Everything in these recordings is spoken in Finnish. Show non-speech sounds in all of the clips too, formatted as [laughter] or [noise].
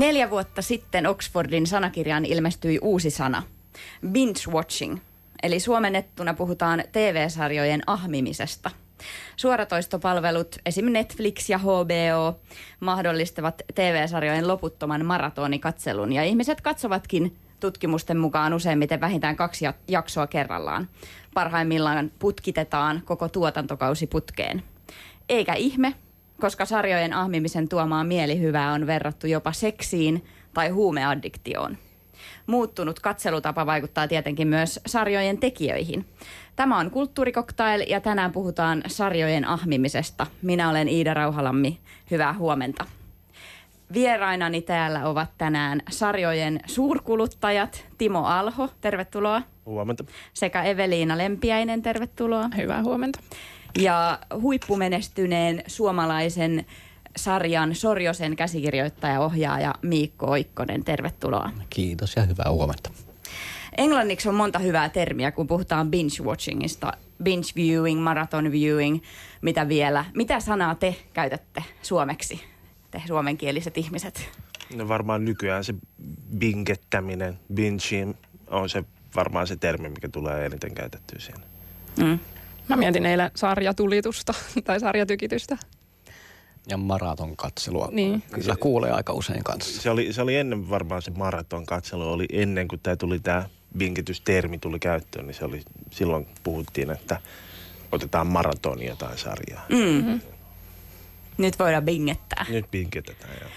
Neljä vuotta sitten Oxfordin sanakirjaan ilmestyi uusi sana, binge-watching. Eli suomennettuna puhutaan TV-sarjojen ahmimisesta. Suoratoistopalvelut, esim. Netflix ja HBO, mahdollistavat TV-sarjojen loputtoman maratonikatselun. Ja ihmiset katsovatkin tutkimusten mukaan useimmiten vähintään kaksi jaksoa kerrallaan. Parhaimmillaan putkitetaan koko tuotantokausi putkeen. Eikä ihme, koska sarjojen ahmimisen tuomaa mielihyvää on verrattu jopa seksiin tai huumeaddiktioon. Muuttunut katselutapa vaikuttaa tietenkin myös sarjojen tekijöihin. Tämä on Kulttuurikoktail ja tänään puhutaan sarjojen ahmimisesta. Minä olen Iida Rauhalammi. Hyvää huomenta. Vierainani täällä ovat tänään sarjojen suurkuluttajat Timo Alho, tervetuloa. Huomenta. Sekä Eveliina Lempiäinen, tervetuloa. Hyvää huomenta. Ja huippumenestyneen suomalaisen sarjan Sorjosen käsikirjoittaja ohjaaja Miikko Oikkonen, tervetuloa. Kiitos ja hyvää huomenta. Englanniksi on monta hyvää termiä, kun puhutaan binge-watchingista. Binge viewing, marathon viewing, mitä vielä. Mitä sanaa te käytätte suomeksi, te suomenkieliset ihmiset? No varmaan nykyään se bingettäminen, binging on se varmaan se termi, mikä tulee eniten käytettyä siinä. Mm. Mä mietin eilen sarjatulitusta [laughs] tai sarjatykitystä. Ja maraton katselua. Niin. Kyllä kuulee aika usein kanssa. Se oli, se oli ennen varmaan se maraton katselu, oli ennen kuin tämä tuli tämä bingetystermi tuli käyttöön, niin se oli, silloin puhuttiin, että otetaan maratoni jotain sarjaa. Mm-hmm. Nyt voidaan bingettää. Nyt bingetetään, joo.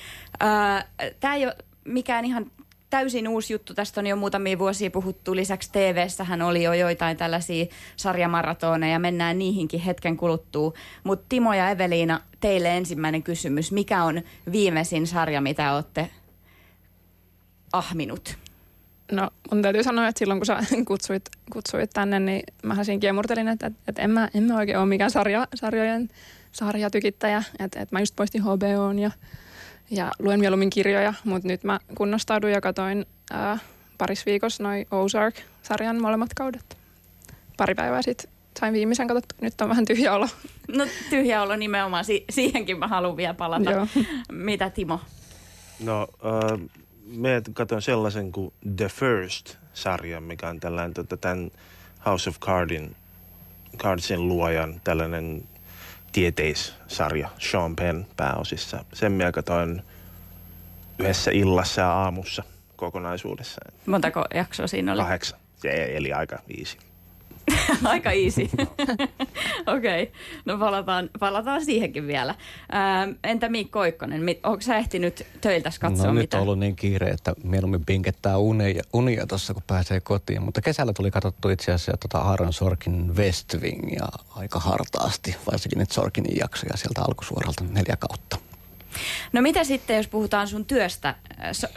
Tämä ei ole mikään ihan täysin uusi juttu. Tästä on jo muutamia vuosia puhuttu. Lisäksi tv hän oli jo joitain tällaisia sarjamaratoneja. Mennään niihinkin hetken kuluttua. Mutta Timo ja Eveliina, teille ensimmäinen kysymys. Mikä on viimeisin sarja, mitä olette ahminut? No mun täytyy sanoa, että silloin kun sä [laughs] kutsuit, kutsuit tänne, niin mä siinä kiemurtelin, että, että en, mä, en mä oikein ole mikään sarja, sarjojen sarjatykittäjä. Että, että mä just poistin HBOn ja ja luen mieluummin kirjoja, mutta nyt mä kunnostaudun ja katoin ää, paris viikossa noin Ozark-sarjan molemmat kaudet. Pari päivää sitten sain viimeisen katsottu. Nyt on vähän tyhjä olo. No tyhjä olo nimenomaan. Si- siihenkin mä haluan vielä palata. Joo. Mitä Timo? No äh, me katson sellaisen kuin The First-sarjan, mikä on tällainen tota, tämän House of Cardin, Cardsin luojan tällainen tieteissarja Sean Penn pääosissa. Sen minä katsoin yhdessä illassa ja aamussa kokonaisuudessaan. Montako jaksoa siinä oli? Kahdeksan. Se eli aika viisi. [laughs] Aika easy. [laughs] Okei, okay. no palataan, palataan siihenkin vielä. Ää, entä Miikko Oikkonen, onko sä ehtinyt töiltä katsoa no, mitä? nyt on ollut niin kiire, että mieluummin pinkettää unia, unia tuossa, kun pääsee kotiin. Mutta kesällä tuli katsottu itse asiassa tota Aaron Sorkin West Wing ja aika hartaasti, varsinkin nyt Sorkinin jaksoja sieltä alkusuoralta neljä kautta. No mitä sitten, jos puhutaan sun työstä?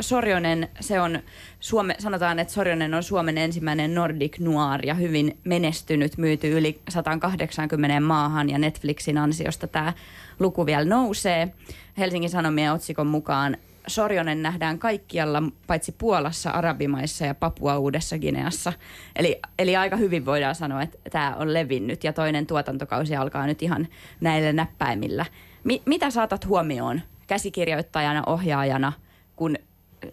Sorjonen, se on, Suome, sanotaan, että Sorjonen on Suomen ensimmäinen Nordic Noir ja hyvin menestynyt, myyty yli 180 maahan ja Netflixin ansiosta tämä luku vielä nousee. Helsingin Sanomien otsikon mukaan Sorjonen nähdään kaikkialla, paitsi Puolassa, Arabimaissa ja Papua Uudessa Gineassa. Eli, eli aika hyvin voidaan sanoa, että tämä on levinnyt ja toinen tuotantokausi alkaa nyt ihan näillä näppäimillä. Mi- mitä saatat huomioon käsikirjoittajana, ohjaajana, kun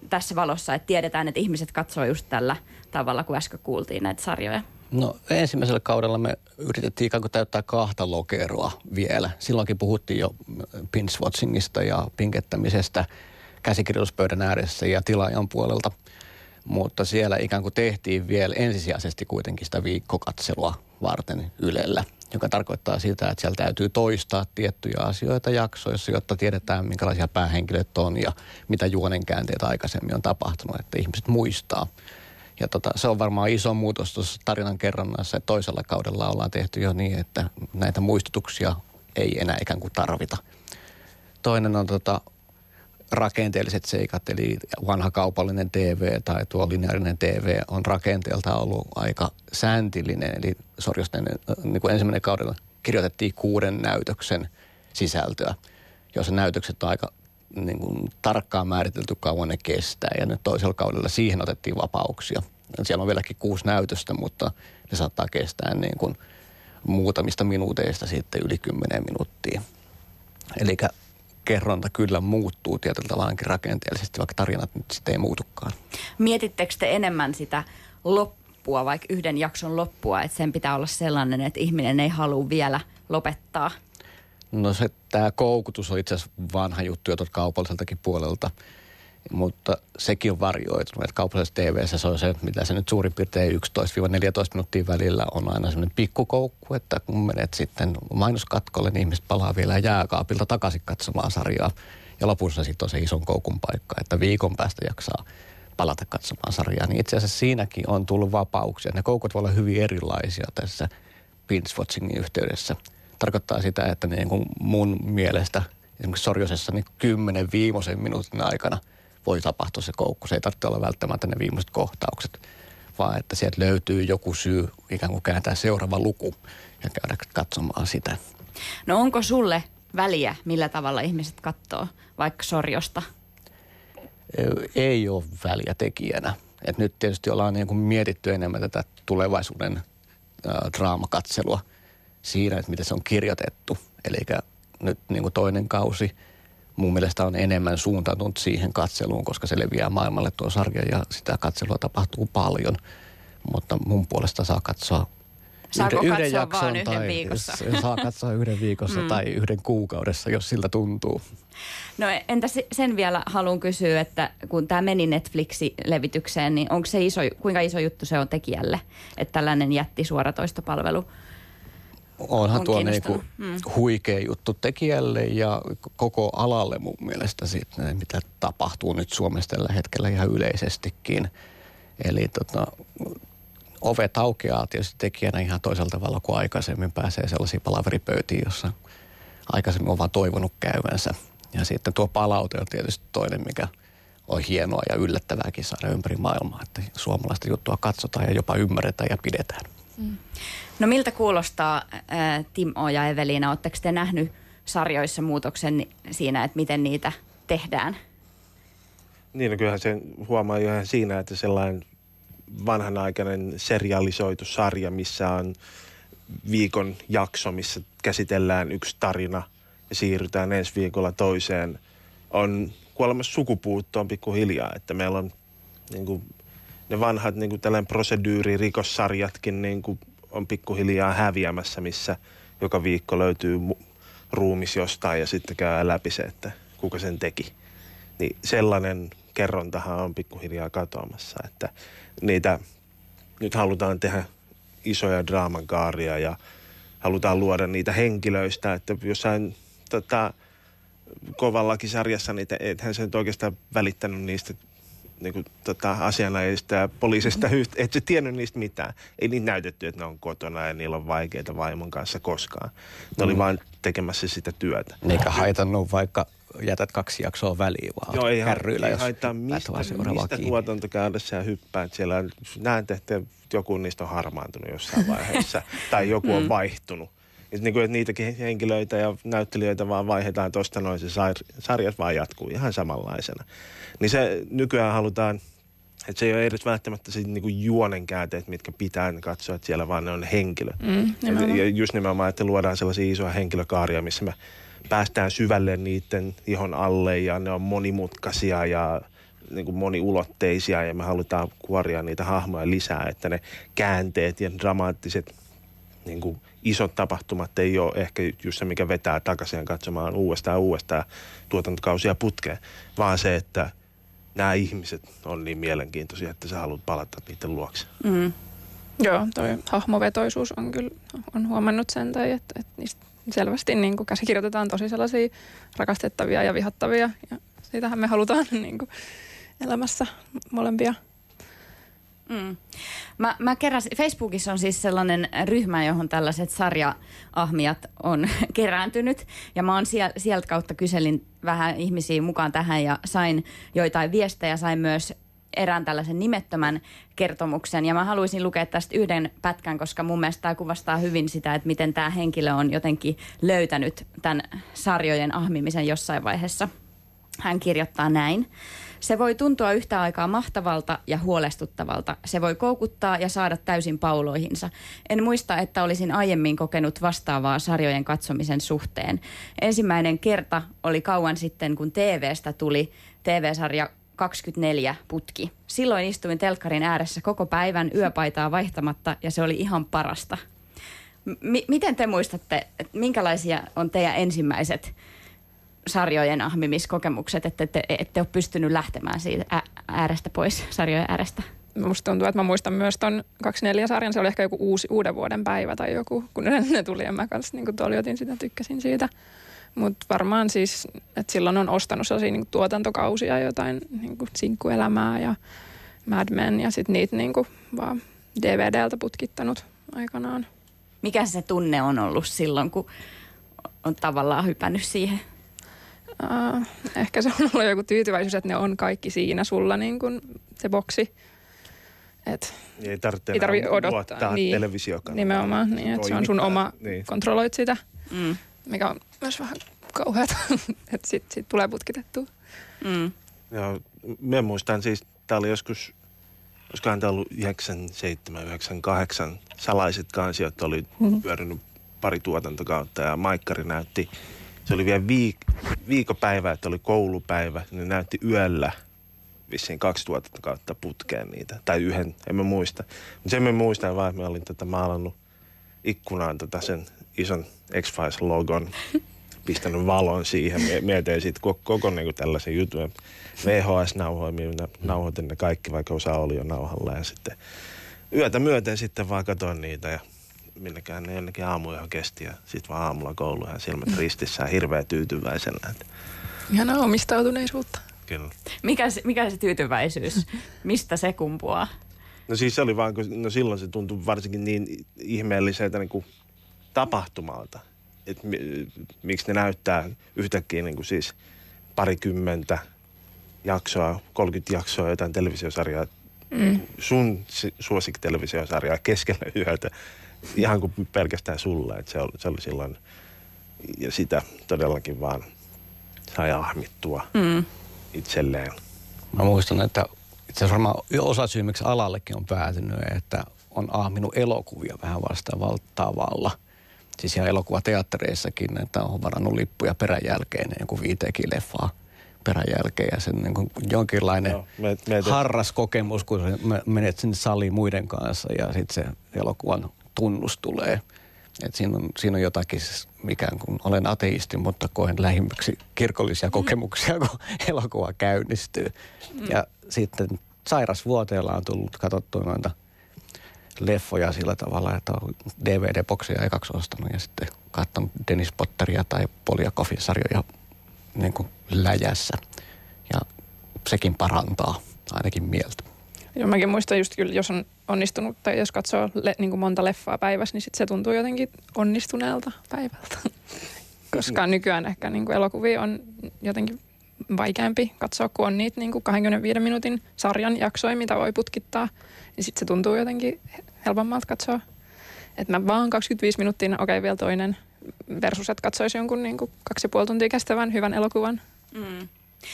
tässä valossa, että tiedetään, että ihmiset katsoo just tällä tavalla, kun äsken kuultiin näitä sarjoja? No ensimmäisellä kaudella me yritettiin ikään kuin täyttää kahta lokeroa vielä. Silloinkin puhuttiin jo pinch-watchingista ja pinkettämisestä käsikirjoituspöydän ääressä ja tilaajan puolelta. Mutta siellä ikään kuin tehtiin vielä ensisijaisesti kuitenkin sitä viikkokatselua varten Ylellä joka tarkoittaa sitä, että siellä täytyy toistaa tiettyjä asioita jaksoissa, jotta tiedetään, minkälaisia päähenkilöt on ja mitä juonenkäänteitä aikaisemmin on tapahtunut, että ihmiset muistaa. Ja tota, se on varmaan iso muutos tuossa tarinan kerronnassa, että toisella kaudella ollaan tehty jo niin, että näitä muistutuksia ei enää ikään kuin tarvita. Toinen on tota, rakenteelliset seikat, eli vanha kaupallinen TV tai tuo lineaarinen TV on rakenteelta ollut aika sääntillinen. Eli Sorjosten niin kuin ensimmäinen kaudella kirjoitettiin kuuden näytöksen sisältöä, jossa näytökset on aika niin kuin, tarkkaan määritelty kauan ne kestää. Ja nyt toisella kaudella siihen otettiin vapauksia. Siellä on vieläkin kuusi näytöstä, mutta ne saattaa kestää niin kuin muutamista minuuteista sitten yli kymmenen minuuttia. Eli kerronta kyllä muuttuu tietyllä tavalla rakenteellisesti, vaikka tarinat nyt sitten ei muutukaan. Mietittekö te enemmän sitä loppua, vaikka yhden jakson loppua, että sen pitää olla sellainen, että ihminen ei halua vielä lopettaa? No se, tämä koukutus on itse asiassa vanha juttu jo kaupalliseltakin puolelta, mutta sekin on varjoitunut, että kaupallisessa tv se on se, mitä se nyt suurin piirtein 11-14 minuuttia välillä on aina semmoinen pikkukoukku, että kun menet sitten mainoskatkolle, niin ihmiset palaa vielä jääkaapilta takaisin katsomaan sarjaa. Ja lopussa sitten on se ison koukun paikka, että viikon päästä jaksaa palata katsomaan sarjaa. Niin itse asiassa siinäkin on tullut vapauksia. Ne koukut voi olla hyvin erilaisia tässä binge-watchingin yhteydessä – tarkoittaa sitä, että niin kuin mun mielestä esimerkiksi Sorjosessa niin kymmenen viimeisen minuutin aikana voi tapahtua se koukku. Se ei tarvitse olla välttämättä ne viimeiset kohtaukset, vaan että sieltä löytyy joku syy ikään kuin kääntää seuraava luku ja käydä katsomaan sitä. No onko sulle väliä, millä tavalla ihmiset katsoo vaikka Sorjosta? Ei ole väliä tekijänä. Et nyt tietysti ollaan niin kuin mietitty enemmän tätä tulevaisuuden äh, draamakatselua – siinä, että miten se on kirjoitettu. Eli nyt niin kuin toinen kausi mun mielestä on enemmän suuntautunut siihen katseluun, koska se leviää maailmalle tuo sarja ja sitä katselua tapahtuu paljon. Mutta mun puolesta saa katsoa Saako yhden, yhden jakson vaan yhden tai viikossa? [laughs] Saa katsoa yhden viikossa mm. tai yhden kuukaudessa, jos siltä tuntuu. No entä sen vielä haluan kysyä, että kun tämä meni Netflixi-levitykseen, niin onko se iso, kuinka iso juttu se on tekijälle, että tällainen jätti suoratoistopalvelu onhan on tuo niinku mm. huikea juttu tekijälle ja koko alalle mun mielestä sitten, mitä tapahtuu nyt Suomessa tällä hetkellä ihan yleisestikin. Eli tota, ovet aukeaa tietysti tekijänä ihan toisella tavalla kuin aikaisemmin. Pääsee sellaisiin palaveripöytiin, jossa aikaisemmin on vaan toivonut käyvänsä. Ja sitten tuo palaute on tietysti toinen, mikä on hienoa ja yllättävääkin saada ympäri maailmaa, että suomalaista juttua katsotaan ja jopa ymmärretään ja pidetään. Mm. No miltä kuulostaa äh, Timo ja Evelina? Oletteko te nähnyt sarjoissa muutoksen siinä, että miten niitä tehdään? Niin, no kyllähän sen huomaa jo ihan siinä, että sellainen vanhanaikainen serialisoitu sarja, missä on viikon jakso, missä käsitellään yksi tarina ja siirrytään ensi viikolla toiseen, on kuolemassa sukupuuttoon pikkuhiljaa, että meillä on niin kuin, ne vanhat niin kuin tällainen proseduuririkossarjatkin niin kuin on pikkuhiljaa häviämässä, missä joka viikko löytyy ruumis jostain ja sitten käy läpi se, että kuka sen teki. Niin sellainen kerrontahan on pikkuhiljaa katoamassa, että niitä nyt halutaan tehdä isoja draamakaaria ja halutaan luoda niitä henkilöistä, että jossain tota, kovallakin sarjassa, niin ethän se nyt oikeastaan välittänyt niistä niin kuin, tota, asianajista ja poliisista, mm. et se tiennyt niistä mitään. Ei niitä näytetty, että ne on kotona ja niillä on vaikeita vaimon kanssa koskaan. Ne mm. oli vain tekemässä sitä työtä. Eikä haitannut vaikka jätät kaksi jaksoa väliin, vaan Joo, ei, kärryillä, ei haittaa mistä, mistä tuotantokäydessä ja hyppäät siellä. Näen, että joku niistä on harmaantunut jossain vaiheessa [laughs] tai joku on mm. vaihtunut. Ja niin kuin, että niitäkin henkilöitä ja näyttelijöitä vaan vaihdetaan tuosta noin, se sarjat vaan jatkuu ihan samanlaisena. Niin se nykyään halutaan, että se ei ole edes välttämättä se niin kuin juonen käänteet, mitkä pitää katsoa, että siellä vaan ne on henkilö. Mm, ja just nimenomaan, että luodaan sellaisia isoja henkilökaaria, missä me päästään syvälle niiden ihon alle ja ne on monimutkaisia ja niin kuin moniulotteisia ja me halutaan kuoria niitä hahmoja lisää, että ne käänteet ja dramaattiset niin kuin isot tapahtumat ei ole ehkä just se, mikä vetää takaisin katsomaan uudestaan uudestaan tuotantokausia putkeen, vaan se, että nämä ihmiset on niin mielenkiintoisia, että sä haluat palata niiden luokse. Mm. Joo, toi hahmovetoisuus on kyllä, on huomannut sen, tai että, että niistä selvästi niin kuin käsikirjoitetaan tosi sellaisia rakastettavia ja vihattavia, ja siitähän me halutaan [laughs] niin kuin elämässä molempia Mm. Mä, mä keräsin, Facebookissa on siis sellainen ryhmä, johon tällaiset sarjaahmiat on [laughs] kerääntynyt. Ja mä oon siel, sieltä kautta kyselin vähän ihmisiä mukaan tähän ja sain joitain viestejä. Sain myös erään tällaisen nimettömän kertomuksen. Ja mä haluaisin lukea tästä yhden pätkän, koska mun mielestä tämä kuvastaa hyvin sitä, että miten tämä henkilö on jotenkin löytänyt tämän sarjojen ahmimisen jossain vaiheessa. Hän kirjoittaa näin. Se voi tuntua yhtä aikaa mahtavalta ja huolestuttavalta. Se voi koukuttaa ja saada täysin pauloihinsa. En muista, että olisin aiemmin kokenut vastaavaa sarjojen katsomisen suhteen. Ensimmäinen kerta oli kauan sitten, kun TVstä tuli TV-sarja 24 putki. Silloin istuin telkkarin ääressä koko päivän yöpaitaa vaihtamatta ja se oli ihan parasta. M- miten te muistatte, minkälaisia on teidän ensimmäiset sarjojen ahmimiskokemukset, että ette, ette ole pystynyt lähtemään siitä äärestä pois, sarjojen äärestä? Musta tuntuu, että mä muistan myös ton 24-sarjan. Se oli ehkä joku uusi uuden vuoden päivä tai joku, kun ne, ne tuli ja mä kanssa niin toljotin sitä, tykkäsin siitä. Mutta varmaan siis, että silloin on ostanut sellaisia niin tuotantokausia, jotain niin sinkkuelämää ja Mad Men ja sitten niitä niin vaan DVDltä putkittanut aikanaan. Mikä se tunne on ollut silloin, kun on tavallaan hypännyt siihen? Uh, ehkä se on ollut joku tyytyväisyys, että ne on kaikki siinä sulla niin kuin se boksi. Et ei tarvitse ei tarvi odottaa niin, Nimenomaan, niin, että se on sun oma, niin. kontrolloit sitä, mm. mikä on myös vähän kauheata, [laughs] että sit, sit tulee putkitettua. Mm. Joo, mä muistan siis, tää oli joskus, olisikohan tämä ollut 97, 98, salaiset kansiot oli mm-hmm. pyörinyt pari tuotantokautta ja Maikkari näytti, se oli vielä viik- viikopäivä, että oli koulupäivä, niin näytti yöllä vissiin kaksi tuotantokautta putkeen niitä, tai yhden, en mä muista. Mutta sen mä muistan vaan, että mä olin tätä maalannut ikkunaan tätä sen ison X-Files-logon [laughs] pistänyt valon siihen. Mietin sitten koko, koko niin tällaisen jutun. VHS-nauhoimia, nauhoitin ne kaikki, vaikka osa oli jo nauhalla. Ja sitten yötä myöten sitten vaan katsoin niitä ja minnekään ne jonnekin aamuja kesti. Ja sitten vaan aamulla koulu ja silmät ristissä hirveä tyytyväisenä. Ihanaa omistautuneisuutta. Kyllä. Mikä se, mikä se tyytyväisyys? Mistä se kumpuaa? No siis se oli vaan, kun no silloin se tuntui varsinkin niin ihmeelliseltä niin kuin tapahtumalta – että miksi ne näyttää yhtäkkiä niin kuin siis parikymmentä jaksoa, 30 jaksoa jotain televisiosarjaa, mm. sun suosikkitelevisiosarjaa keskellä yötä, ihan kuin pelkästään sulla, että se oli, se oli silloin, ja sitä todellakin vaan sai ahmittua mm. itselleen. Mä muistan, että itse asiassa varmaan osa syy, miksi alallekin on päätynyt, että on ahminut elokuvia vähän vastaavalla tavalla – siis ihan elokuvateattereissakin, että on varannut lippuja peräjälkeen joku viiteekin leffaa peräjälkeen ja sen niin kuin jonkinlainen Joo, me, me harras kokemus, kun menet sinne saliin muiden kanssa ja sitten se elokuvan tunnus tulee. Et siinä, on, siinä on jotakin, mikä kun olen ateisti, mutta koen lähimmäksi kirkollisia mm. kokemuksia, kun [laughs] elokuva käynnistyy. Mm. Ja sitten sairasvuoteella on tullut katsottua noita – leffoja sillä tavalla, että on DVD-bokseja ekaksi ostanut ja sitten katsonut Dennis Potteria tai Poliakoffin-sarjoja niin kuin läjässä. Ja sekin parantaa ainakin mieltä. Joo, mäkin muistan just kyllä, jos on onnistunut tai jos katsoo le, niin kuin monta leffaa päivässä, niin sit se tuntuu jotenkin onnistuneelta päivältä. [laughs] Koska nykyään ehkä niin kuin elokuvia on jotenkin vaikeampi katsoa, kun on niitä niin kuin 25 minuutin sarjan jaksoja, mitä voi putkittaa – niin sitten se tuntuu jotenkin helpommalta katsoa. Että mä vaan 25 minuuttia, no okei okay, vielä toinen, versus että katsoisi jonkun niin kuin kaksi ja puoli tuntia kestävän hyvän elokuvan. Mm.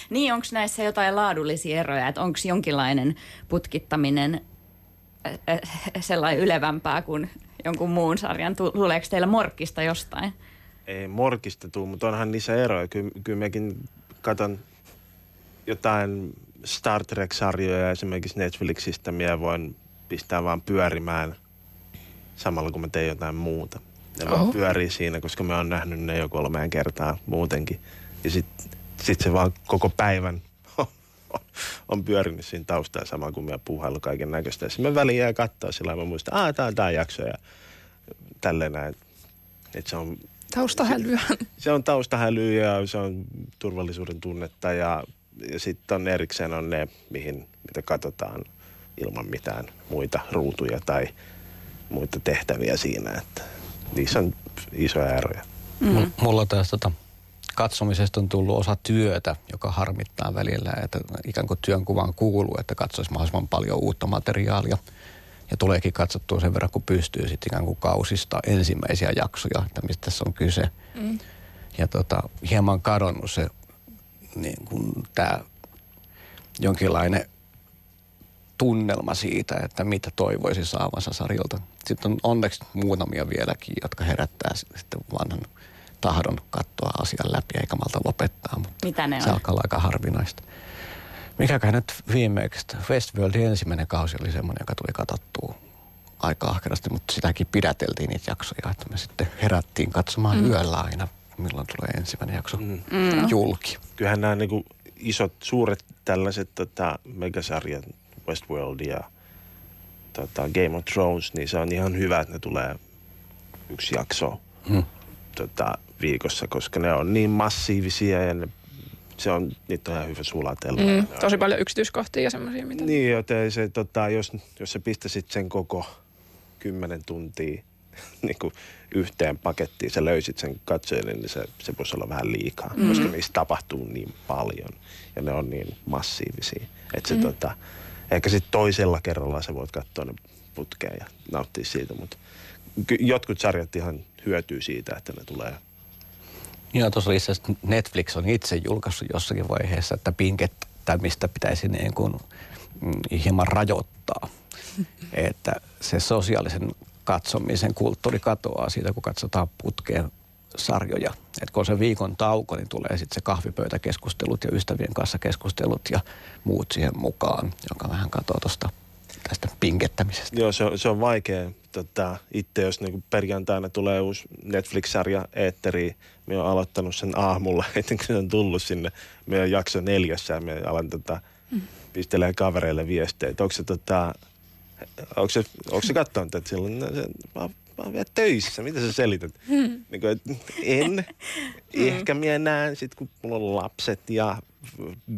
Niin, onko näissä jotain laadullisia eroja, että onko jonkinlainen putkittaminen sellainen ylevämpää kuin jonkun muun sarjan? Tuleeko teillä morkkista jostain? Ei morkista tuu, mutta onhan niissä eroja. Kyllä, kyllä mäkin katson jotain Star Trek-sarjoja esimerkiksi Netflixistä minä voin pistää vaan pyörimään samalla kun mä teen jotain muuta. Ne Oho. vaan pyörii siinä, koska mä oon nähnyt ne jo kolmeen kertaa muutenkin. Ja sitten sit se vaan koko päivän [laughs] on pyörinyt siinä taustalla sama kuin mä puuhailu kaiken näköistä. Ja mä väliin jää katsoa sillä mä muistan, että tää on tää jakso ja tälleen näin. Että se on Taustahälyä. Se, se on taustahälyä ja se on turvallisuuden tunnetta ja ja sitten on erikseen on ne, mihin, mitä katsotaan ilman mitään muita ruutuja tai muita tehtäviä siinä, että niissä on isoja eroja. Mm. Mulla taas tota, katsomisesta on tullut osa työtä, joka harmittaa välillä, että ikään kuin työnkuvaan kuuluu, että katsoisi mahdollisimman paljon uutta materiaalia. Ja tuleekin katsottua sen verran, kun pystyy sitten ikään kuin kausista ensimmäisiä jaksoja, että mistä tässä on kyse. Mm. Ja tota, hieman kadonnut se niin kuin tämä jonkinlainen tunnelma siitä, että mitä toivoisi saavansa sarjalta. Sitten on onneksi muutamia vieläkin, jotka herättää sitten vanhan tahdon katsoa asian läpi eikä malta lopettaa. Mutta Mitä ne se on? alkaa olla aika harvinaista. Mikäköhän nyt viimeksi, Westworldin ensimmäinen kausi oli semmoinen, joka tuli katsottua aika ahkerasti, mutta sitäkin pidäteltiin niitä jaksoja, että me sitten herättiin katsomaan mm. yöllä aina, milloin tulee ensimmäinen jakso mm. julki. Kyllähän nämä niin isot, suuret tällaiset tota, megasarjat, Westworld ja tota, Game of Thrones, niin se on ihan hyvä, että ne tulee yksi jakso Mm. tota, viikossa, koska ne on niin massiivisia ja ne, se on, niitä on ihan hyvä sulatella. Mm, tosi on- paljon yksityiskohtia ja semmoisia, mitä... Niin, joten se, tota, jos, jos sä pistäisit sen koko kymmenen tuntia [laughs] niin kuin yhteen pakettiin, sä löysit sen katsojan, niin se, se voisi olla vähän liikaa, mm. koska niissä tapahtuu niin paljon ja ne on niin massiivisia. Että se, mm. tota, ehkä sitten toisella kerralla sä voit katsoa ne putkeen ja nauttia siitä, mutta jotkut sarjat ihan hyötyy siitä, että ne tulee Joo, tuossa oli itse asiassa Netflix on itse julkaissut jossakin vaiheessa, että pinkettämistä pitäisi niin kuin, mm, hieman rajoittaa. [laughs] että se sosiaalisen katsomisen kulttuuri katoaa siitä, kun katsotaan putkeen sarjoja. Et kun on se viikon tauko, niin tulee sitten se kahvipöytäkeskustelut ja ystävien kanssa keskustelut ja muut siihen mukaan, joka vähän katoaa tuosta tästä pinkettämisestä. Joo, se on, se on vaikea. Tota, itse jos niinku perjantaina tulee uusi Netflix-sarja eetteriin, me oon aloittanut sen aamulla, ennen kuin se on tullut sinne. Me on jakso neljässä ja me alan tota, pistelee kavereille viestejä. että Onko se, tota, onko se, onko se katsonut, että silloin no, se, mä, mä oon vielä töissä. Mitä sä selität? Niin kuin, että en. Ehkä minä näen sit, kun mulla on lapset ja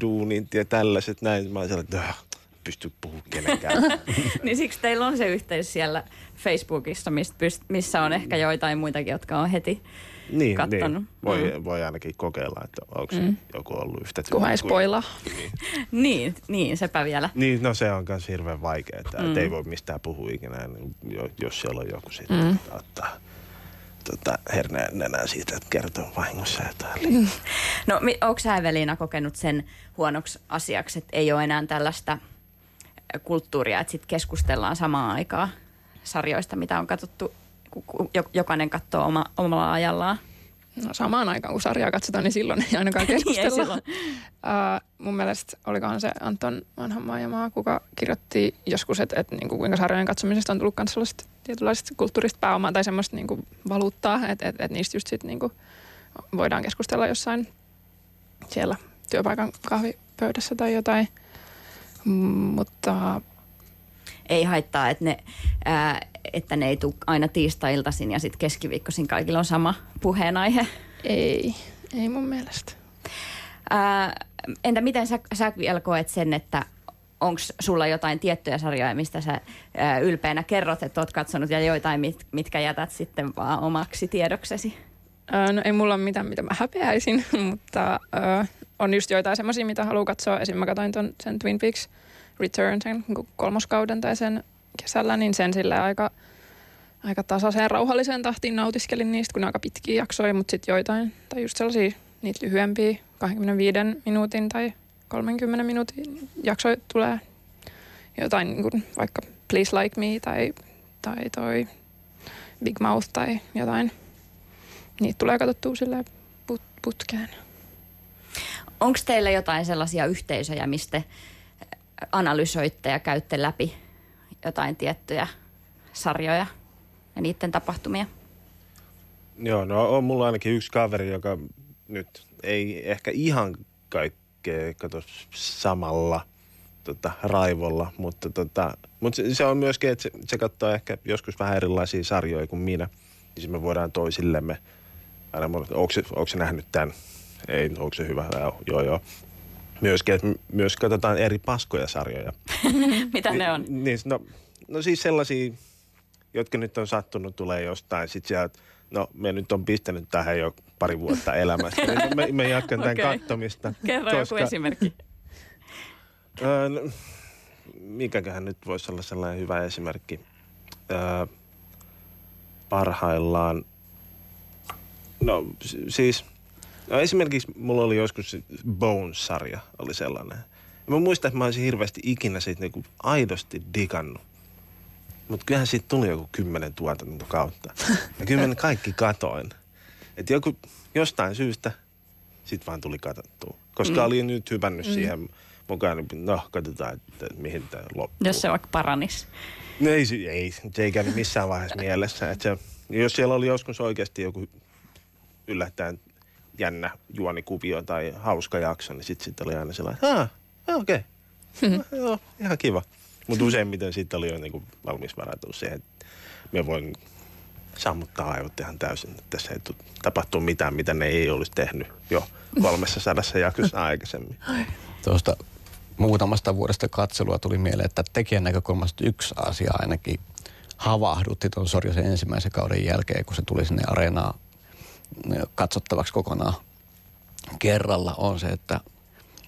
duunit ja tällaiset näin. Mä oon sellainen, että "Äh, pysty puhumaan kenenkään. [laughs] niin siksi teillä on se yhteys siellä Facebookissa, mistä pyst- missä on ehkä joitain muitakin, jotka on heti niin, kattonut. Niin. Voi, mm. voi ainakin kokeilla, että onko mm. joku ollut yhtä Kunhan ei kuin- spoilaa. Niin. Niin, niin, sepä vielä. niin, no se on myös hirveän vaikeaa, mm. ei voi mistään puhua ikinä, niin jo- jos siellä on joku sitten mm. ottaa tota, herneen nenää siitä, että kertoo vahingossa jotain. [laughs] No, mi- onko sä Evelina kokenut sen huonoksi asiaksi, että ei ole enää tällaista kulttuuria, että sit keskustellaan samaan aikaan sarjoista, mitä on katsottu, jokainen katsoo oma, omalla ajallaan. No samaan aikaan, kun sarjaa katsotaan, niin silloin ei ainakaan [laughs] Niin, ei keskustella. silloin. uh, mun mielestä olikohan se Anton Vanhanmaa ja maa, kuka kirjoitti joskus, että, että niin kuin kuinka sarjojen katsomisesta on tullut myös sellaista tietynlaista kulttuurista pääomaa tai semmoista niin kuin valuuttaa, että, että, että niistä just sit niin kuin voidaan keskustella jossain siellä työpaikan kahvipöydässä tai jotain. Mm, mutta Ei haittaa, että ne, ää, että ne ei tule aina tiistai-iltaisin ja sitten keskiviikkoisin kaikilla on sama puheenaihe. ei, ei mun mielestä. Ää, entä miten sä, sä vielä koet sen, että onko sulla jotain tiettyjä sarjoja, mistä sä ää, ylpeänä kerrot, että oot katsonut ja joitain, mit, mitkä jätät sitten vaan omaksi tiedoksesi? Öö, no ei mulla ole mitään, mitä mä häpeäisin, [laughs] mutta öö, on just joitain semmoisia, mitä haluaa katsoa. Esim. mä katsoin ton, sen Twin Peaks Return, sen niinku kolmoskauden tai sen kesällä, niin sen sille aika, aika tasaiseen rauhalliseen tahtiin nautiskelin niistä, kun ne aika pitkiä jaksoja, mutta sitten joitain, tai just sellaisia niitä lyhyempiä, 25 minuutin tai 30 minuutin jaksoja tulee jotain niin kuin vaikka Please Like Me tai, tai toi Big Mouth tai jotain. Niitä tulee katsottua sille put- putkeen. Onko teillä jotain sellaisia yhteisöjä, mistä analysoitte ja käytte läpi jotain tiettyjä sarjoja ja niiden tapahtumia? Joo, no on mulla ainakin yksi kaveri, joka nyt ei ehkä ihan kaikkea kato samalla tota, raivolla, mutta, tota, mutta se, se, on myöskin, että se, se katsoo ehkä joskus vähän erilaisia sarjoja kuin minä, niin me voidaan toisillemme aina, onko se nähnyt tämän? Ei, onko se hyvä? Joo, joo. joo. Myöskin, että myös katsotaan eri paskoja sarjoja. [laughs] Mitä ne on? Niin, no, no siis sellaisia, jotka nyt on sattunut tulee jostain. Sitten sieltä, no me nyt on pistänyt tähän jo pari vuotta elämästä. Niin me, me jatkan tämän Okei. kattomista. Kerro joku esimerkki. Öö, no, mikäköhän nyt voisi olla sellainen hyvä esimerkki. Öö, parhaillaan, no siis, no esimerkiksi mulla oli joskus se Bones-sarja oli sellainen. mä muistan, että mä olisin hirveästi ikinä siitä niinku aidosti digannut. Mutta kyllähän siitä tuli joku kymmenen tuotantokautta. Ja kyllä mä [laughs] kaikki katoin. Että joku jostain syystä sit vaan tuli katsottua. Koska mm. oli nyt hypännyt mm. siihen mukaan, niin no katsotaan, että mihin tämä loppuu. Jos se vaikka paranis. No ei, ei, se ei käynyt missään vaiheessa mielessä. Että se, jos siellä oli joskus oikeasti joku yllättäen jännä juonikuvio tai hauska jakso, niin sitten sit oli aina sellainen, että "Aa, aa, okei, okay. [laughs] joo, ihan kiva. Mutta useimmiten sitten oli jo niinku valmis varautua siihen, että me voin sammuttaa aivot ihan täysin. että Tässä ei tu- tapahtu mitään, mitä ne ei olisi tehnyt jo kolmessa sadassa jaksossa [laughs] aikaisemmin. Tuosta muutamasta vuodesta katselua tuli mieleen, että tekijän näkökulmasta yksi asia ainakin havahdutti tuon Sorjosen ensimmäisen kauden jälkeen, kun se tuli sinne areenaan katsottavaksi kokonaan kerralla, on se, että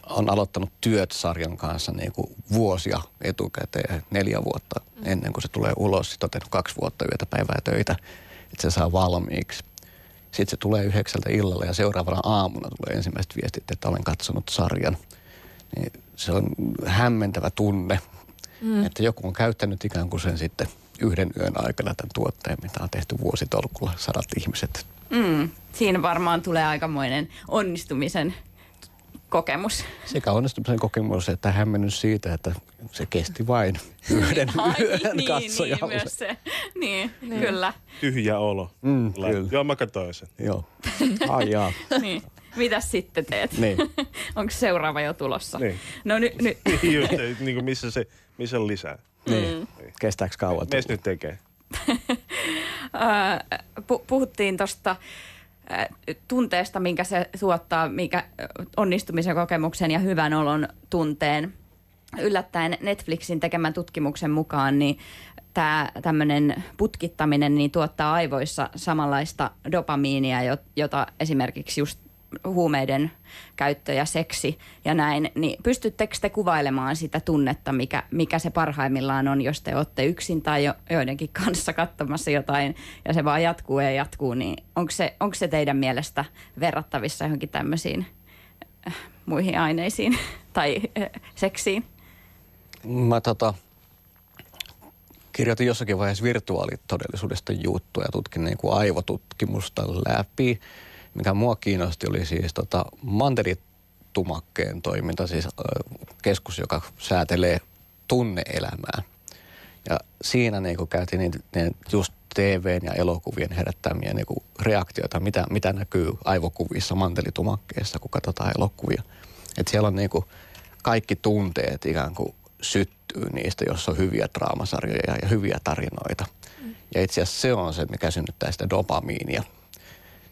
on aloittanut työt sarjan kanssa niin kuin vuosia etukäteen, neljä vuotta ennen kuin se tulee ulos. Sitten on tehnyt kaksi vuotta yötä päivää töitä, että se saa valmiiksi. Sitten se tulee yhdeksältä illalla ja seuraavana aamuna tulee ensimmäiset viestit, että olen katsonut sarjan. Niin se on hämmentävä tunne, mm. että joku on käyttänyt ikään kuin sen sitten yhden yön aikana tämän tuotteen, mitä on tehty vuositolkulla sadat ihmiset. Mm. Siinä varmaan tulee aikamoinen onnistumisen kokemus. Sekä onnistumisen kokemus että hämmennys siitä, että se kesti vain yhden yön niin, katsojalle. niin, myös se. Niin, niin, kyllä. Tyhjä olo. Mm, Lai- kyllä. Joo, mä katsoin sen. Joo. Ai jaa. niin. Mitäs sitten teet? Niin. [laughs] Onko seuraava jo tulossa? Niin. No nyt, ny, [laughs] Just, niin kuin missä, se, missä on lisää. Niin. Kestääkö kauan? Mies nyt tekee. [laughs] pu- puhuttiin tuosta tunteesta, minkä se tuottaa, mikä ä, onnistumisen kokemuksen ja hyvän olon tunteen. Yllättäen Netflixin tekemän tutkimuksen mukaan niin tämä tämmöinen putkittaminen niin tuottaa aivoissa samanlaista dopamiinia, jo- jota esimerkiksi just huumeiden käyttö ja seksi ja näin, niin pystyttekö te kuvailemaan sitä tunnetta, mikä, mikä se parhaimmillaan on, jos te olette yksin tai jo, joidenkin kanssa katsomassa jotain ja se vaan jatkuu ja jatkuu, niin onko se, onko se teidän mielestä verrattavissa johonkin tämmöisiin äh, muihin aineisiin [laughs] tai äh, seksiin? Mä tota, kirjoitin jossakin vaiheessa virtuaalitodellisuudesta juttuja, tutkin niin kuin aivotutkimusta läpi. Mikä mua kiinnosti oli siis tota mantelitumakkeen toiminta, siis keskus, joka säätelee tunneelämää. Ja siinä niin käytiin niitä, ne just TVn ja elokuvien herättämiä niin kuin reaktioita, mitä, mitä näkyy aivokuvissa mantelitumakkeessa, kun katsotaan elokuvia. Et siellä on niin kuin kaikki tunteet ikään kuin syttyy niistä, jos on hyviä draamasarjoja ja hyviä tarinoita. Ja itse asiassa se on se, mikä synnyttää sitä dopamiinia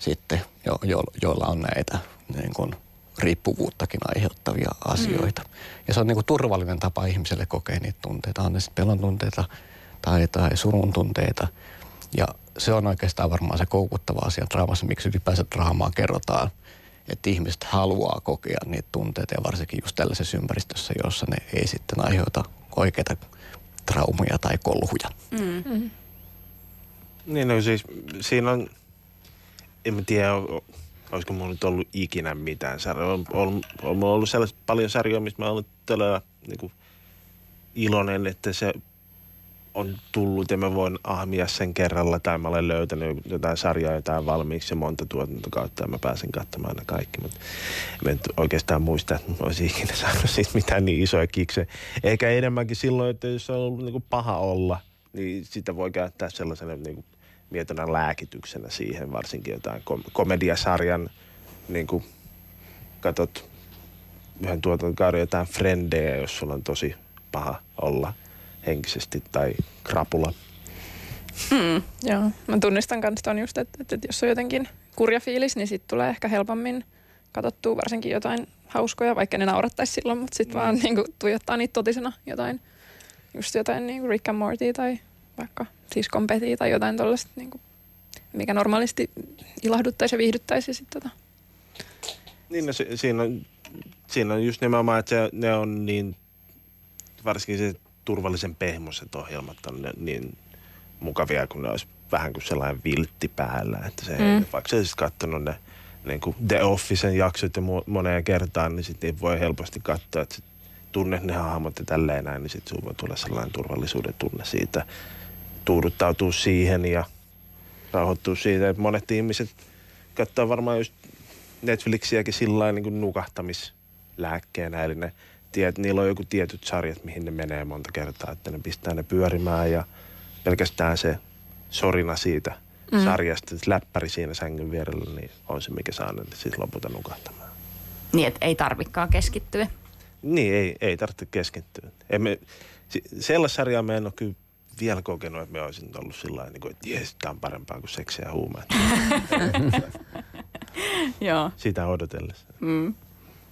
sitten, jo, jo, joilla on näitä niin kuin riippuvuuttakin aiheuttavia asioita. Ja se on niin kuin turvallinen tapa ihmiselle kokea niitä tunteita. On ne sitten pelon tunteita tai, tai surun tunteita. Ja se on oikeastaan varmaan se koukuttava asia draamassa, miksi ylipäänsä draamaa kerrotaan. Että ihmiset haluaa kokea niitä tunteita ja varsinkin just tällaisessa ympäristössä, jossa ne ei sitten aiheuta oikeita traumaja tai kolhuja. Niin no siis siinä on, en mä tiedä, olisiko mulla nyt ollut ikinä mitään sarjoja. On, on, on mulla ollut sellaiset paljon sarjoja, mistä mä ollut todella niin kuin, iloinen, että se on tullut ja mä voin ahmia sen kerralla tai mä olen löytänyt jotain sarjaa jotain valmiiksi ja monta tuotantokautta ja mä pääsen katsomaan ne kaikki. Mutta en oikeastaan muista, että mä olisin ikinä saanut [laughs] siitä mitään niin isoja kikse. Eikä enemmänkin silloin, että jos on ollut niin kuin paha olla, niin sitä voi käyttää sellaisena niin kuin mietinnän lääkityksenä siihen, varsinkin jotain kom- komediasarjan, niin kuin katot yhden tuotantokauden jotain frendejä, jos sulla on tosi paha olla henkisesti tai krapula. Joo, mä tunnistan myös ton just, että, että, jos on jotenkin kurja fiilis, niin sit tulee ehkä helpommin katsottua varsinkin jotain hauskoja, vaikka ne naurattaisi silloin, mutta sitten vaan [laughs] niin kuin, tuijottaa niitä totisena. Jotain, just jotain niin kuin Rick and Morty tai vaikka Siskon Peti tai jotain tuollaista, niin kuin, mikä normaalisti ilahduttaisi ja viihdyttäisi. Ja sit, tota. Niin, no, se, siinä, on, siinä on just nimenomaan, että se, ne on niin, varsinkin se turvallisen pehmoiset ohjelmat on ne, niin mukavia, kun ne olisi vähän kuin sellainen viltti päällä. Että se, mm. Vaikka olisit katsonut ne niin kuin The Officen jaksot mo- moneen kertaan, niin sitten voi helposti katsoa, että se tunnet ne hahmot ja tälleen näin, niin sitten sinulla voi tulla sellainen turvallisuuden tunne siitä, tuuduttautua siihen ja rauhoittua siitä, että monet ihmiset katsoo varmaan just Netflixiäkin sillä niin nukahtamislääkkeenä, eli ne tiedät, niillä on joku tietyt sarjat, mihin ne menee monta kertaa, että ne pistää ne pyörimään ja pelkästään se sorina siitä mm. sarjasta, että läppäri siinä sängyn vierellä, niin on se, mikä saa ne sitten lopulta nukahtamaan. Niin, että ei tarvikaan keskittyä. Niin, ei, ei tarvitse keskittyä. Emme, sellaista sarjaa me en ole kyllä vielä kokenut, että me olisin ollut sillä tavalla, niin että jes, tämä on parempaa kuin seksiä ja huumeet. [laughs] Joo. Sitä odotellessa. Mm.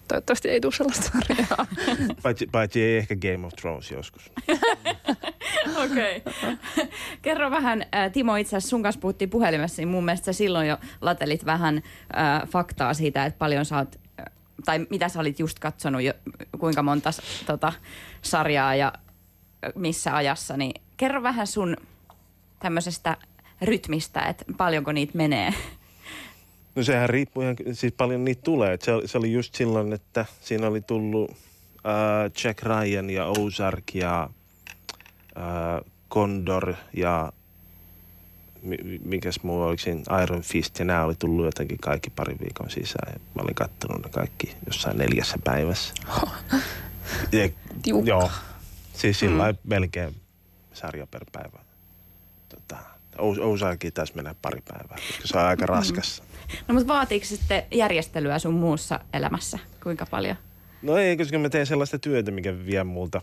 Toivottavasti ei tule sellaista sarjaa. [laughs] paitsi, paitsi ei ehkä Game of Thrones joskus. [laughs] Okei. Okay. Kerro vähän, Timo, itse asiassa sun kanssa puhuttiin puhelimessa, niin mun mielestä sä silloin jo latelit vähän äh, faktaa siitä, että paljon sä oot, tai mitä sä olit just katsonut, jo, kuinka monta tota, sarjaa ja missä ajassa, niin kerro vähän sun tämmöisestä rytmistä, että paljonko niitä menee. No sehän riippuu ihan, siis paljon niitä tulee. se, se oli just silloin, että siinä oli tullut äh, Jack Ryan ja Ozark ja äh, Condor ja mikäs muu oliko siinä Iron Fist ja nämä oli tullut jotenkin kaikki pari viikon sisään. Ja mä olin kattonut ne kaikki jossain neljässä päivässä. [laughs] ja, joo, siis sillä mm. melkein sarja per päivä. Tota, Ozarkin taisi mennä pari päivää, koska se on aika mm. raskas. No mutta vaatiiko sitten järjestelyä sun muussa elämässä? Kuinka paljon? No ei, koska mä teen sellaista työtä, mikä vie multa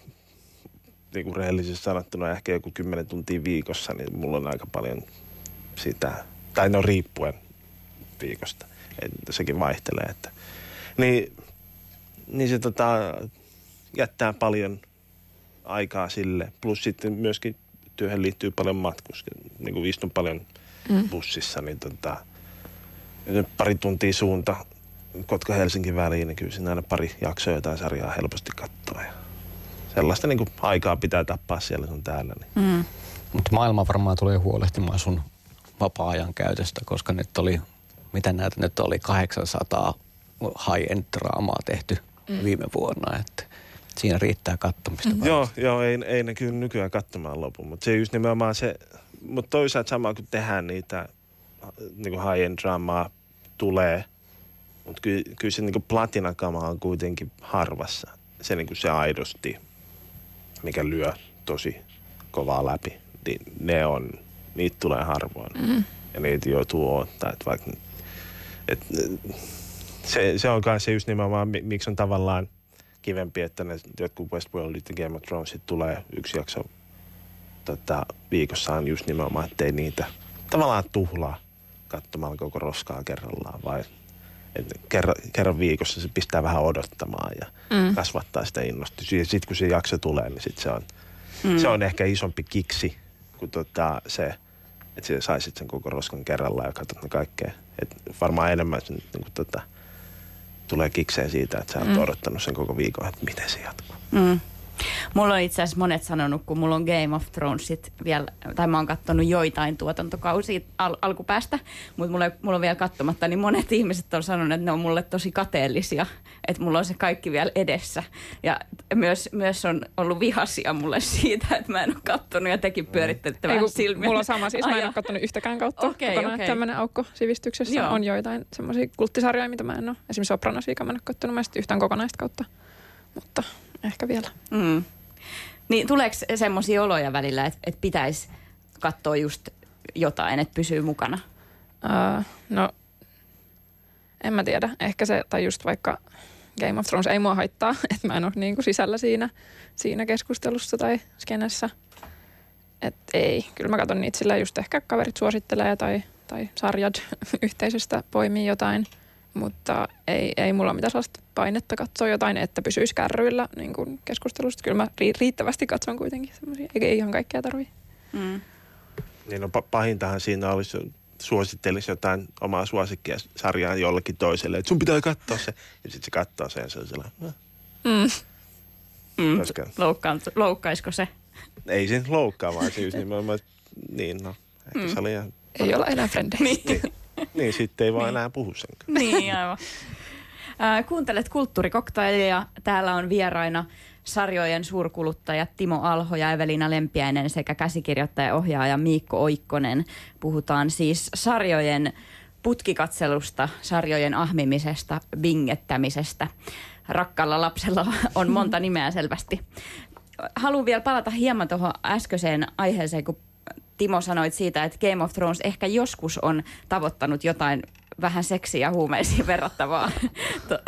niin kuin rehellisesti sanottuna ehkä joku 10 tuntia viikossa, niin mulla on aika paljon sitä, tai no riippuen viikosta, että sekin vaihtelee, että niin, niin se tota, jättää paljon aikaa sille, plus sitten myöskin työhön liittyy paljon matkusta, niin kuin istun paljon mm. bussissa, niin tota, pari tuntia suunta Kotka-Helsinki väliin, niin kyllä siinä aina pari jaksoa jotain sarjaa helposti katsoa. Ja sellaista niin kuin aikaa pitää tappaa siellä sun täällä. Niin. Mm. Mutta maailma varmaan tulee huolehtimaan sun vapaa-ajan käytöstä, koska nyt oli, mitä näitä nyt oli, 800 high-end draamaa tehty mm. viime vuonna, että siinä riittää kattomista. Mm. Joo, joo ei, ei ne kyllä nykyään katsomaan lopu, mutta se just nimenomaan se, mutta toisaalta sama kun tehdään niitä niin kuin high-end draamaa tulee, mutta kyllä, kyllä se niin platinakama on kuitenkin harvassa. Se, niin kuin se aidosti mikä lyö tosi kovaa läpi, niin ne on, niitä tulee harvoin. Mm. Ja niitä joutuu ottaa, että vaikka, et, se, se on kai se just nimenomaan, miksi on tavallaan kivempi, että ne jotkut Westworldit ja Game of Thronesit tulee yksi jakso tota, viikossaan just nimenomaan, ettei niitä tavallaan tuhlaa katsomalla koko roskaa kerrallaan, vai kerran, kerran viikossa se pistää vähän odottamaan ja mm. kasvattaa sitä innostusta. Ja sitten kun se jakso tulee, niin sit se, on, mm. se on ehkä isompi kiksi kuin tota se, että sä saisit sen koko roskan kerralla ja katsot ne kaikkea. Et varmaan enemmän se, niin kuin tota, tulee kikseen siitä, että sä oot mm. odottanut sen koko viikon, että miten se jatkuu. Mm. Mulla on itse asiassa monet sanonut, kun mulla on Game of Thronesit vielä, tai mä oon kattonut joitain tuotantokausia al- alkupäästä, mutta mulla, mulla on vielä katsomatta, niin monet ihmiset on sanonut, että ne on mulle tosi kateellisia, että mulla on se kaikki vielä edessä. Ja myös, myös on ollut vihasia mulle siitä, että mä en ole kattonut ja tekin pyörittelitte vähän silmiä. Mulla on sama, siis mä en ole kattonut yhtäkään kautta. Okay, okay. Tämmöinen aukko sivistyksessä Joo. on joitain semmoisia kulttisarjoja, mitä mä en ole. Esimerkiksi Sopranos, mä en ole kattonut, mä yhtään kokonaista kautta. Mutta ehkä vielä. Mm. Niin tuleeko semmoisia oloja välillä, että, että pitäisi katsoa just jotain, että pysyy mukana? Uh, no, en mä tiedä. Ehkä se, tai just vaikka Game of Thrones ei mua haittaa, [laughs] että mä en ole niin kuin sisällä siinä, siinä keskustelussa tai skenessä. Että ei, kyllä mä katson niitä sillä just ehkä kaverit suosittelee tai, tai sarjat [laughs] yhteisöstä poimii jotain – mutta ei, ei mulla mitään sellaista painetta katsoa jotain, että pysyisi kärryillä niin kuin keskustelusta. Kyllä mä riittävästi katson kuitenkin semmoisia, eikä ihan kaikkea tarvii. Mm. Niin no pahintahan siinä olisi, suosittelisi jotain omaa suosikkia sarjaa jollekin toiselle, että sun pitää katsoa se. Ja sitten se katsoo sen ja se on sellainen, no. mm. Mm. Koska... loukkaisiko se? Ei se loukkaa, vaan se just nimenomaan, niin no, ehkä mm. se oli ihan... Ei olla enää frendejä. niin. [laughs] Niin, sitten ei vaan niin. enää puhu sen Niin, aivan. Äh, kuuntelet kulttuurikoktailia. Täällä on vieraina sarjojen suurkuluttajat Timo Alho ja Evelina Lempiäinen sekä käsikirjoittaja ohjaaja Miikko Oikkonen. Puhutaan siis sarjojen putkikatselusta, sarjojen ahmimisesta, bingettämisestä. Rakkalla lapsella on monta nimeä selvästi. Haluan vielä palata hieman tuohon äskeiseen aiheeseen, kun Timo sanoit siitä, että Game of Thrones ehkä joskus on tavoittanut jotain vähän seksiä ja huumeisiin verrattavaa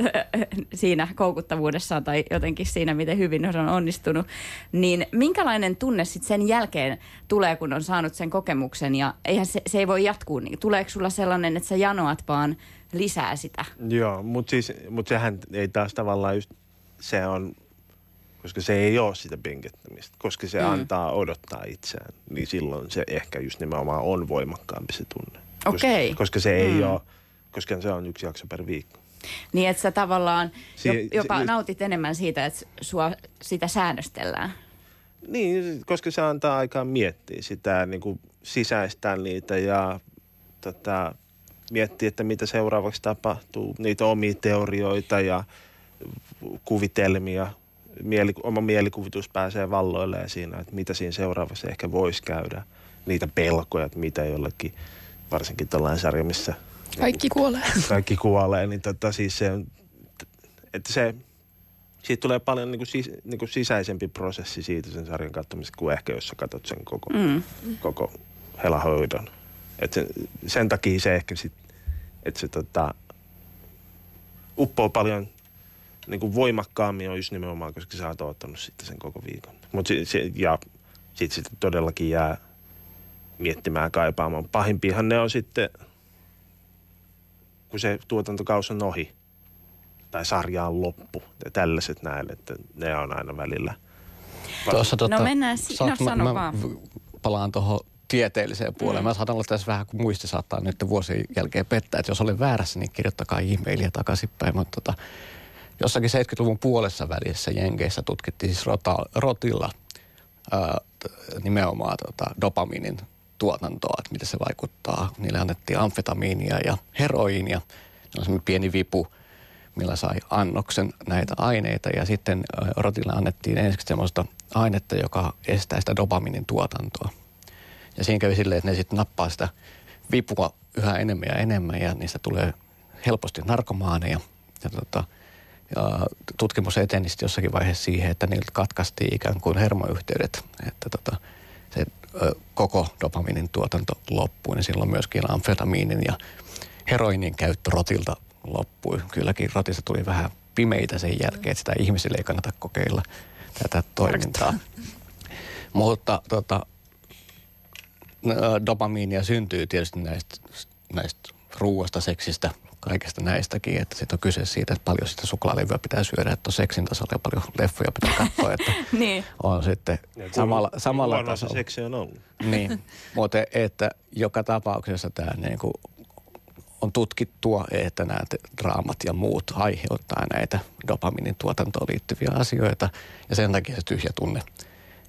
[laughs] siinä koukuttavuudessaan tai jotenkin siinä, miten hyvin on onnistunut. Niin minkälainen tunne sitten sen jälkeen tulee, kun on saanut sen kokemuksen ja eihän se, se ei voi jatkuu. Niin tuleeko sulla sellainen, että sä janoat vaan lisää sitä? Joo, mutta siis, mut sehän ei taas tavallaan just, se on koska se ei ole sitä penkettämistä, koska se mm. antaa odottaa itseään, niin silloin se ehkä just nimenomaan on voimakkaampi se tunne. Okei. Koska, koska se ei mm. ole, koska se on yksi jakso per viikko. Niin, että sä tavallaan si- jopa si- nautit enemmän siitä, että sua sitä säännöstellään. Niin, koska se antaa aikaa miettiä sitä, niin kuin sisäistää niitä ja tota, miettiä, että mitä seuraavaksi tapahtuu. Niitä omia teorioita ja kuvitelmia mieli, oma mielikuvitus pääsee valloilleen siinä, että mitä siinä seuraavassa ehkä voisi käydä. Niitä pelkoja, että mitä jollekin, varsinkin tällainen sarja, missä... Kaikki kuolee. Kaikki kuolee, niin tota, siis se, että se, siitä tulee paljon niin kuin, sis, niin kuin sisäisempi prosessi siitä sen sarjan katsomista kuin ehkä jos sä katsot sen koko, mm. koko helahoidon. Et sen, sen takia se ehkä sit, että se tota, uppoo paljon niin kuin voimakkaammin on just nimenomaan, koska sä oot ottanut sitten sen koko viikon. Mut se, se, ja sitten sit todellakin jää miettimään, kaipaamaan. Pahimpihan ne on sitten, kun se tuotantokausi on ohi tai sarja on loppu. Ja tällaiset näin, että ne on aina välillä. Tuossa, tota, no mennään, si- no, sano mä, vaan. Mä palaan tuohon tieteelliseen puoleen. Mm. Mä saatan olla tässä vähän, kun muisti saattaa nyt vuosien jälkeen pettää, että jos olen väärässä, niin kirjoittakaa e-mailia takaisinpäin. Mutta tota, jossakin 70-luvun puolessa välissä Jenkeissä tutkittiin siis rota, rotilla ää, nimenomaan tota, dopaminin tuotantoa, että miten se vaikuttaa. Niille annettiin amfetamiinia ja heroiinia. Ne on semmoinen pieni vipu, millä sai annoksen näitä aineita. Ja sitten rotille annettiin ensiksi semmoista ainetta, joka estää sitä dopaminin tuotantoa. Ja siinä kävi silleen, että ne sitten nappaa sitä vipua yhä enemmän ja enemmän ja niistä tulee helposti narkomaaneja. Ja tota, ja tutkimus eteni jossakin vaiheessa siihen, että niiltä katkaistiin ikään kuin hermoyhteydet, että tota, se ö, koko dopaminin tuotanto loppui, niin silloin myöskin amfetamiinin ja heroinin käyttö rotilta loppui. Kylläkin rotista tuli vähän pimeitä sen jälkeen, että sitä ihmisille ei kannata kokeilla tätä toimintaa. Mutta tota, dopamiinia syntyy tietysti näistä, näistä ruuasta, seksistä, kaikesta näistäkin, että sitten on kyse siitä, että paljon sitä suklaalevyä pitää syödä, että on seksin tasolla ja paljon leffoja pitää katsoa, että [laughs] niin. on sitten ja samalla, samalla tasolla. se seksi on ollut. Niin, [laughs] mutta että joka tapauksessa tämä niin kuin on tutkittua, että nämä draamat ja muut aiheuttaa näitä dopaminin tuotantoon liittyviä asioita ja sen takia se tyhjä tunne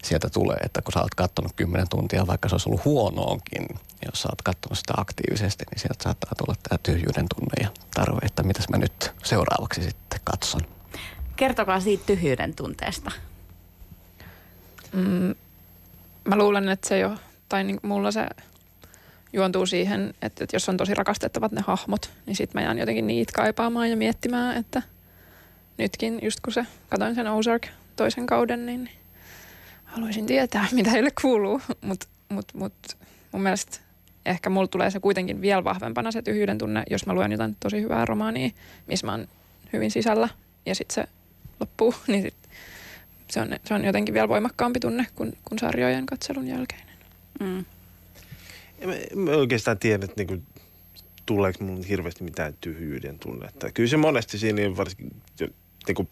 sieltä tulee, että kun sä oot katsonut 10 tuntia, vaikka se olisi ollut huonoonkin, jos sä oot katsonut sitä aktiivisesti, niin sieltä saattaa tulla tämä tyhjyyden tunne ja tarve, että mitäs mä nyt seuraavaksi sitten katson. Kertokaa siitä tyhjyyden tunteesta. Mm, mä luulen, että se jo, tai niin mulla se juontuu siihen, että, että jos on tosi rakastettavat ne hahmot, niin sitten mä jään jotenkin niitä kaipaamaan ja miettimään, että nytkin just kun se, katoin sen Ozark toisen kauden, niin haluaisin tietää, [laughs] mitä heille kuuluu, mutta mut, mut, mun mielestä ehkä mulla tulee se kuitenkin vielä vahvempana se tyhjyyden tunne, jos mä luen jotain tosi hyvää romaania, missä mä oon hyvin sisällä ja sitten se loppuu, [laughs] niin sit se, on, se on jotenkin vielä voimakkaampi tunne kuin, kuin sarjojen katselun jälkeinen. Mm. En, mä oikeastaan tiedä, että niinku, tuleeko mun hirveästi mitään tyhjyyden tunnetta. Kyllä se monesti siinä varsinkin, niinku,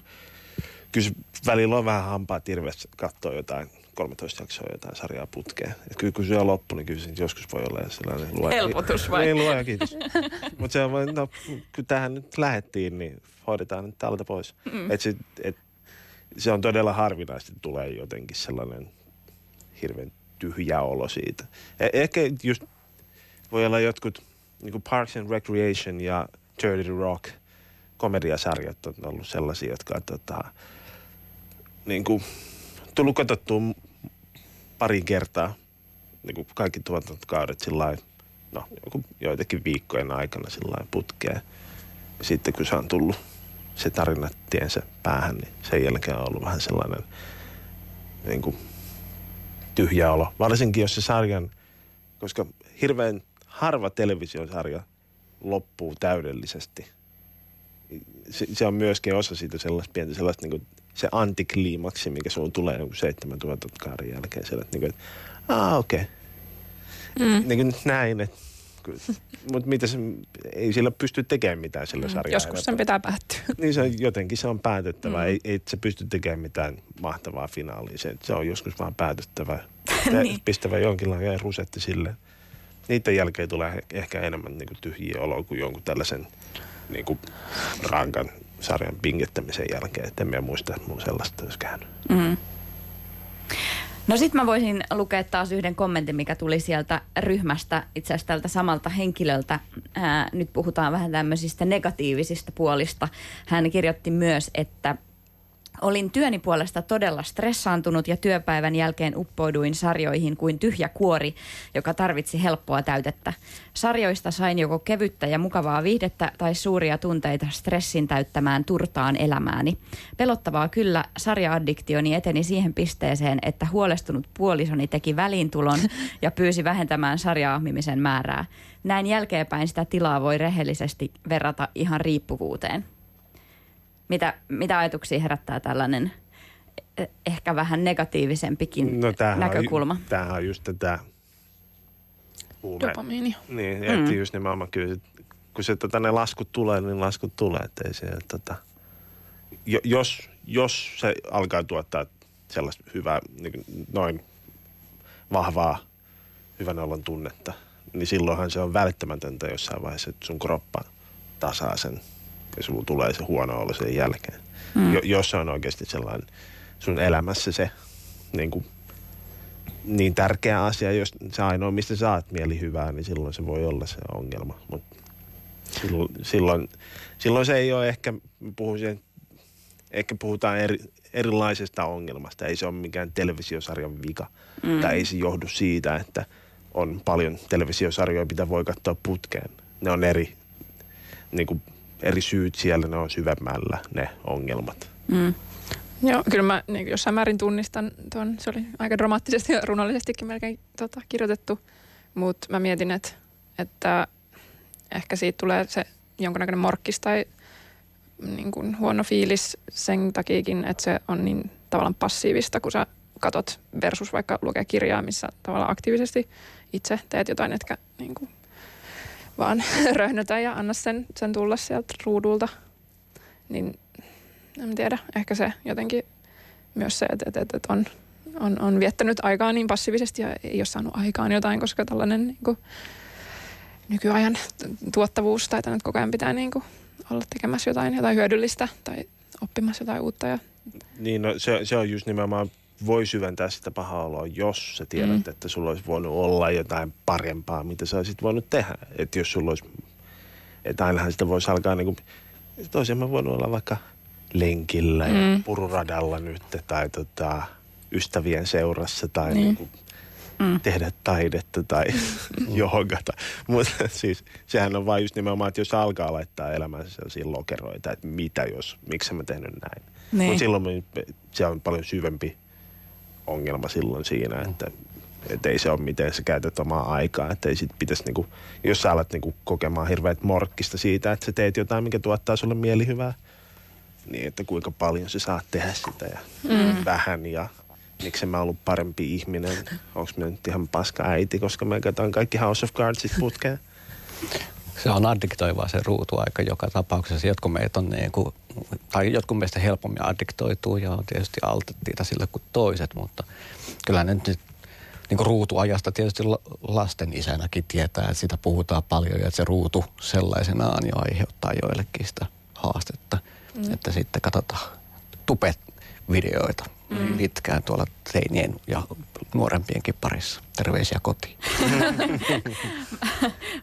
kyllä välillä on vähän hampaa tirveessä katsoa jotain 13 jaksoa jotain sarjaa putkeen. Et kyllä kun se on loppu, niin kyllä se joskus voi olla sellainen luoja. Helpotus vai? Niin, luoja, kiitos. [laughs] Mutta se on no, kun tähän nyt lähettiin, niin hoidetaan nyt tältä pois. Mm. Et se, et, se on todella harvinaisesti tulee jotenkin sellainen hirveän tyhjä olo siitä. E- ehkä just voi olla jotkut niin kuin Parks and Recreation ja Dirty Rock komediasarjat on ollut sellaisia, jotka tota, niin kuin, tullut katsottua pari kertaa niin kuin kaikki tuotantokaudet sillä no joku, joitakin viikkojen aikana sillä putkeen. Ja sitten kun se on tullut se tarina tiensä päähän, niin sen jälkeen on ollut vähän sellainen niin kuin, tyhjä olo. Varsinkin jos se sarjan, koska hirveän harva televisiosarja loppuu täydellisesti. Se, se on myöskin osa siitä sellaista pientä sellaista niin kuin, se antikliimaksi, mikä sun tulee joku seitsemän tuotantokaurin jälkeen. Sellaista, niin kuin, että ah okei. Okay. Mm. Niin kuin näin, että mutta mitä se, ei sillä pysty tekemään mitään sillä mm, sarjalla. Joskus sen pitää päättyä. [laughs] Niin se on, jotenkin se on päätettävä. Mm. Ei, ei se pysty tekemään mitään mahtavaa finaalia. Se, se on joskus vaan päätettävä. [laughs] niin. Pistävä jonkinlainen rusetti sille. Niiden jälkeen tulee ehkä enemmän niin kuin tyhjiä oloa kuin jonkun tällaisen niin kuin rankan sarjan pingettämisen jälkeen. Et en mä muista, että mun sellaista olisi käynyt. Mm. No sit mä voisin lukea taas yhden kommentin, mikä tuli sieltä ryhmästä, itse asiassa tältä samalta henkilöltä. Ää, nyt puhutaan vähän tämmöisistä negatiivisista puolista. Hän kirjoitti myös, että Olin työni puolesta todella stressaantunut ja työpäivän jälkeen uppouduin sarjoihin kuin tyhjä kuori, joka tarvitsi helppoa täytettä. Sarjoista sain joko kevyttä ja mukavaa viihdettä tai suuria tunteita stressin täyttämään turtaan elämääni. Pelottavaa kyllä, sarjaaddiktioni eteni siihen pisteeseen, että huolestunut puolisoni teki väliintulon [laughs] ja pyysi vähentämään sarjaahmimisen määrää. Näin jälkeenpäin sitä tilaa voi rehellisesti verrata ihan riippuvuuteen. Mitä, mitä ajatuksia herättää tällainen eh, ehkä vähän negatiivisempikin no, näkökulma? On, tämähän on just tätä huume. Dopamiini. Niin, ja mm. just nimenomaan kyllä, kun se tota, ne laskut tulee, niin laskut tulee. Että ei se, tota, jos, jos se alkaa tuottaa sellaista hyvää, niin noin vahvaa hyvän olon tunnetta, niin silloinhan se on välttämätöntä jossain vaiheessa, että sun kroppa tasaa sen ja sulla tulee se huono olo sen jälkeen. Mm. Jo, jos se on oikeasti sellainen sun elämässä se niin, kuin, niin tärkeä asia, jos se ainoa, mistä saat mieli hyvää, niin silloin se voi olla se ongelma. Mutta silloin, silloin, silloin se ei ole ehkä, puhuisin, ehkä puhutaan eri, erilaisesta ongelmasta. Ei se ole mikään televisiosarjan vika. Mm. Tai ei se johdu siitä, että on paljon televisiosarjoja, mitä voi katsoa putkeen. Ne on eri niin kuin eri syyt siellä, ne on syvemmällä ne ongelmat. Mm. Joo, kyllä mä niin jossain määrin tunnistan tuon, se oli aika dramaattisesti ja runollisestikin melkein tota, kirjoitettu, mutta mä mietin, että, että ehkä siitä tulee se jonkunnäköinen morkkis tai niin kuin huono fiilis sen takiakin, että se on niin tavallaan passiivista, kun sä katot versus vaikka lukea kirjaa, missä tavallaan aktiivisesti itse teet jotain, etkä niin kuin vaan [laughs] röhnötä ja anna sen, sen tulla sieltä ruudulta. Niin en tiedä, ehkä se jotenkin myös se, että, että, että on, on, on viettänyt aikaa niin passiivisesti ja ei ole saanut aikaan jotain, koska tällainen niin kuin, nykyajan tuottavuus tai että koko ajan pitää niin kuin, olla tekemässä jotain, jotain hyödyllistä tai oppimassa jotain uutta. Ja... Niin, no, se, se on just nimenomaan voi syventää sitä pahaa oloa, jos sä tiedät, mm. että sulla olisi voinut olla jotain parempaa, mitä sä olisit voinut tehdä. Että jos sulla olisi, että ainahan sitä voisi alkaa niin kuin, toisin mä voinut olla vaikka lenkillä mm. ja pururadalla nyt tai tota, ystävien seurassa tai niin. Niin kuin, mm. tehdä taidetta tai [laughs] mm. Mutta siis sehän on vain just nimenomaan, että jos alkaa laittaa elämänsä sellaisia lokeroita, että mitä jos, miksi mä tehnyt näin. Niin. Mutta silloin se on paljon syvempi ongelma silloin siinä, että et ei se ole miten sä käytät omaa aikaa. Että ei sit pitäisi niinku, jos sä alat niinku kokemaan hirveät morkkista siitä, että sä teet jotain, mikä tuottaa sulle mielihyvää, niin että kuinka paljon sä saat tehdä sitä ja mm. vähän ja miksi mä ollut parempi ihminen. Onko mä nyt ihan paska äiti, koska mä katson kaikki House of Cardsit putkeen. Se on addiktoivaa se ruutuaika joka tapauksessa. Jotkut meitä on niin kuin, tai jotkut meistä helpommin addiktoituu ja on tietysti alttiita sille kuin toiset, mutta kyllä ne nyt niin kuin ruutuajasta tietysti lasten isänäkin tietää, että sitä puhutaan paljon ja että se ruutu sellaisenaan jo aiheuttaa joillekin sitä haastetta. Mm. Että sitten katsotaan tupet videoita mm. pitkään tuolla teinien ja nuorempienkin parissa. Terveisiä kotiin. [laughs]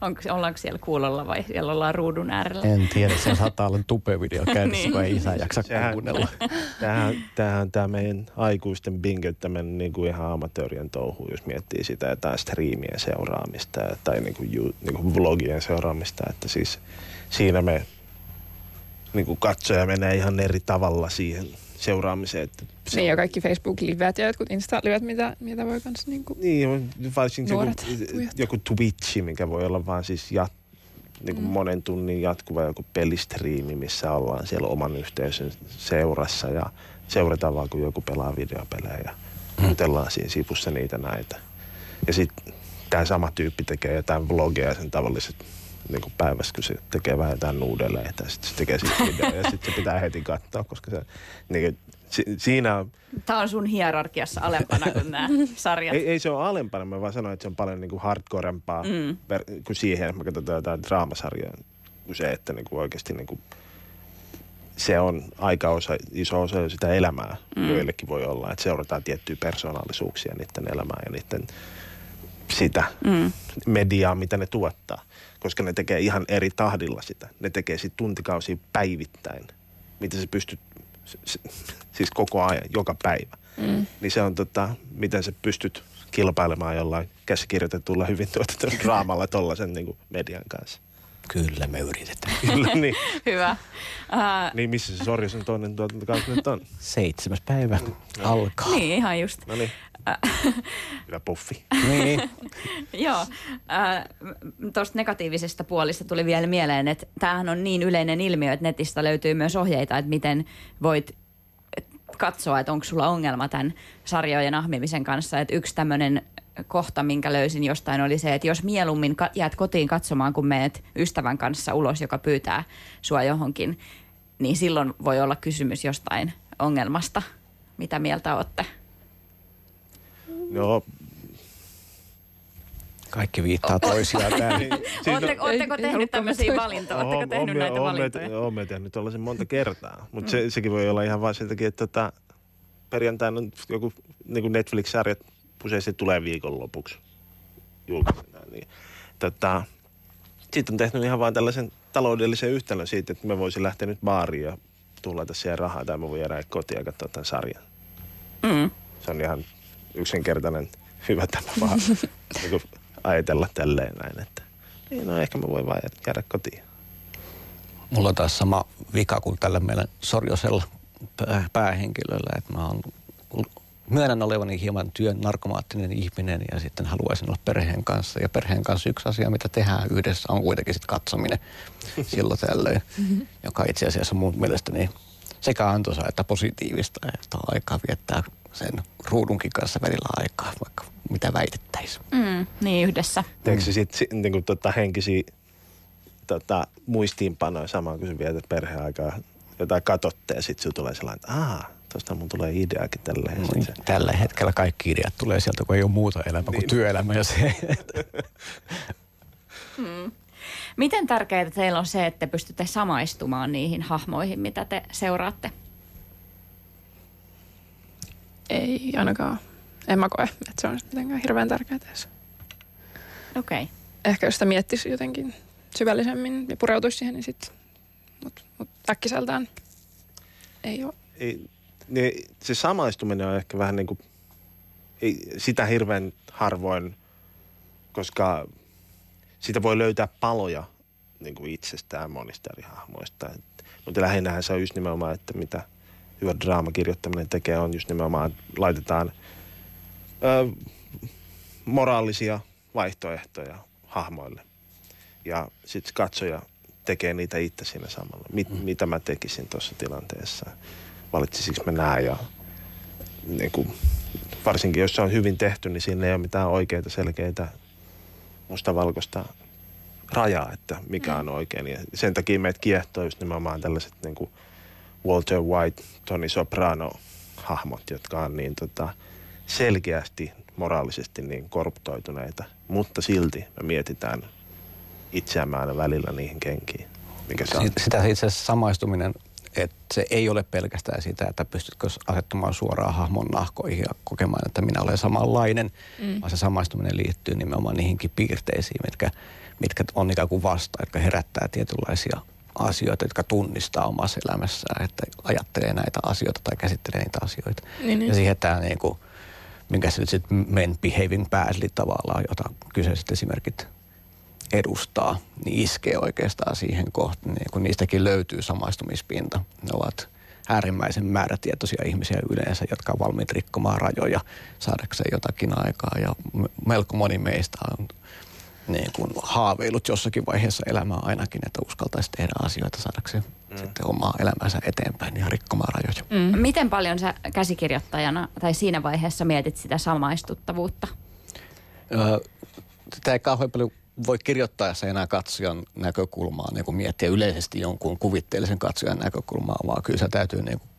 Onko, ollaanko siellä kuulolla vai siellä ollaan ruudun äärellä? En tiedä, se saattaa olla tupe-video käynnissä, niin. kun ei isä jaksa Sehän, kuunnella. Tämähän, tämähän tämä meidän aikuisten bingettäminen niin kuin ihan amatöörien touhu, jos miettii sitä jotain striimien seuraamista tai niin kuin, niin kuin vlogien seuraamista, että siis siinä me niin kuin katsoja menee ihan eri tavalla siihen seuraamiseen. Että se niin, ja kaikki Facebook-livet ja jotkut Insta-livet, mitä, mitä voi kans niinku Niin, varsinkin joku, joku Twitchi, mikä voi olla vaan siis jat, niin kuin mm. monen tunnin jatkuva joku pelistriimi, missä ollaan siellä oman yhteisön seurassa ja seurataan vaan, kun joku pelaa videopelejä ja mm. siinä sivussa niitä näitä. Ja sitten tämä sama tyyppi tekee jotain vlogeja sen tavalliset niin kuin päivässä, kun se tekee vähän jotain nuudeleita ja sitten se tekee video ja sitten se pitää heti katsoa, koska se, niin, si, siinä on... Tämä on sun hierarkiassa alempana kuin nämä sarjat. Ei, ei se ole alempana, mä vaan sanoin, että se on paljon niin kuin hardcorempaa mm. ver, kuin siihen, että mä katsotaan jotain draamasarjaa, kuin se, että niin kuin oikeasti niin kuin, se on aika osa, iso osa sitä elämää. Mm. Joillekin voi olla, että seurataan tiettyjä persoonallisuuksia niiden elämää ja niiden sitä mm. mediaa, mitä ne tuottaa koska ne tekee ihan eri tahdilla sitä. Ne tekee sitten tuntikausia päivittäin, mitä se pystyt, siis koko ajan, joka päivä. Mm. Niin se on tota, miten sä pystyt kilpailemaan jollain käsikirjoitetulla hyvin tuotetulla [laughs] draamalla tollasen niin median kanssa. Kyllä me yritetään. [laughs] Kyllä, niin. [laughs] Hyvä. Uh, niin missä se Sorjosen toinen tuotantokausi nyt on? Seitsemäs päivä alkaa. Niin, ihan just. No niin. Hyvä puffi. niin. [laughs] Joo. Äh, Tuosta negatiivisesta puolista tuli vielä mieleen, että tämähän on niin yleinen ilmiö, että netistä löytyy myös ohjeita, että miten voit katsoa, että onko sulla ongelma tämän sarjojen ahmimisen kanssa. Että yksi tämmöinen kohta, minkä löysin jostain, oli se, että jos mieluummin jäät kotiin katsomaan, kun meet ystävän kanssa ulos, joka pyytää sua johonkin, niin silloin voi olla kysymys jostain ongelmasta. Mitä mieltä olette? No, kaikki viittaa toisiaan täällä. [laughs] Niin, siis Oletteko, oletteko tehnyt tämmöisiä valintoja? Oletteko tehnyt näitä valintoja? Olen tehnyt tällaisen monta kertaa, mutta se, sekin voi olla ihan vain sen takia, että tota, perjantaina joku niin Netflix-sarja useasti tulee viikonlopuksi julkaisetaan. Niin, tota, sitten on tehnyt ihan vain tällaisen taloudellisen yhtälön siitä, että mä voisin lähteä nyt baariin ja tulla siihen rahaa tai mä voin jäädä kotiin ja katsoa tämän sarjan. Mm. Se on ihan yksinkertainen hyvä tapa vaan [laughs] niin ajatella tälleen näin, että niin, no ehkä mä voin vaan jäädä kotiin. Mulla on taas sama vika kuin tällä meidän Sorjosella päähenkilöllä, että mä oon myönnän olevani hieman työn narkomaattinen ihminen ja sitten haluaisin olla perheen kanssa. Ja perheen kanssa yksi asia, mitä tehdään yhdessä, on kuitenkin sitten katsominen [laughs] silloin tällöin, mm-hmm. joka itse asiassa mun mielestäni sekä antoisa että positiivista, että on aikaa viettää sen ruudunkin kanssa välillä aikaa, vaikka mitä väitettäisiin. Mm, niin yhdessä. Teekö sitten niin tota, henkisiä tota, muistiinpanoja samaan, kun sä vietät perheaikaa, jotain katsotte ja sitten sinulla tulee sellainen, että aah, tuosta mun tulee ideakin tällä hetkellä. No, tällä hetkellä kaikki ideat tulee sieltä, kun ei ole muuta elämää niin. kuin työelämä ja se. [laughs] hmm. Miten tärkeää teillä on se, että te pystytte samaistumaan niihin hahmoihin, mitä te seuraatte? Ei ainakaan. En mä koe, että se on mitenkään hirveän tärkeää edes. Okei. Okay. Ehkä jos sitä miettisi jotenkin syvällisemmin ja pureutuisi siihen, niin sitten, mutta mut äkkiseltään ei ole. Ei, niin se samaistuminen on ehkä vähän niin kuin, ei, sitä hirveän harvoin, koska sitä voi löytää paloja niin kuin itsestään monista eri hahmoista. Mutta lähinnähän se on just nimenomaan, että mitä hyvä draamakirjoittaminen tekee, on just nimenomaan, laitetaan ö, moraalisia vaihtoehtoja hahmoille. Ja sitten katsoja tekee niitä itse siinä samalla. Mit, mm. Mitä mä tekisin tuossa tilanteessa? Valitsisinko mä nää ja niin kuin, varsinkin jos se on hyvin tehty, niin siinä ei ole mitään oikeita selkeitä mustavalkoista rajaa, että mikä on oikein. Ja sen takia meitä kiehtoo just nimenomaan tällaiset niin kuin Walter White, Tony Soprano hahmot, jotka on niin tota, selkeästi moraalisesti niin korruptoituneita, mutta silti me mietitään itseämme aina välillä niihin kenkiin. Mikä se on? Sitä itse asiassa samaistuminen et se ei ole pelkästään sitä, että pystytkö asettumaan suoraan hahmon nahkoihin ja kokemaan, että minä olen samanlainen, mm. vaan se samaistuminen liittyy nimenomaan niihinkin piirteisiin, mitkä, mitkä on ikään kuin vasta, jotka herättää tietynlaisia asioita, jotka tunnistaa omassa elämässään, että ajattelee näitä asioita tai käsittelee niitä asioita. Niin, niin. Ja siihen tämä niin kuin, minkä se nyt sitten men behaving badly tavallaan, jota kyseiset esimerkit edustaa, niin iskee oikeastaan siihen kohtaan, niin kun niistäkin löytyy samaistumispinta. Ne ovat äärimmäisen määrätietoisia ihmisiä yleensä, jotka on valmiit rikkomaan rajoja saadakseen jotakin aikaa. Ja melko moni meistä on niin kuin haaveillut jossakin vaiheessa elämää ainakin, että uskaltaisi tehdä asioita saadakseen mm. sitten omaa elämänsä eteenpäin ja rikkomaan rajoja. Mm. Miten paljon sä käsikirjoittajana tai siinä vaiheessa mietit sitä samaistuttavuutta? Öö, sitä ei kauhean paljon voi kirjoittaa se enää katsojan näkökulmaa, niin kuin miettiä yleisesti jonkun kuvitteellisen katsojan näkökulmaa, vaan kyllä se täytyy niin kuin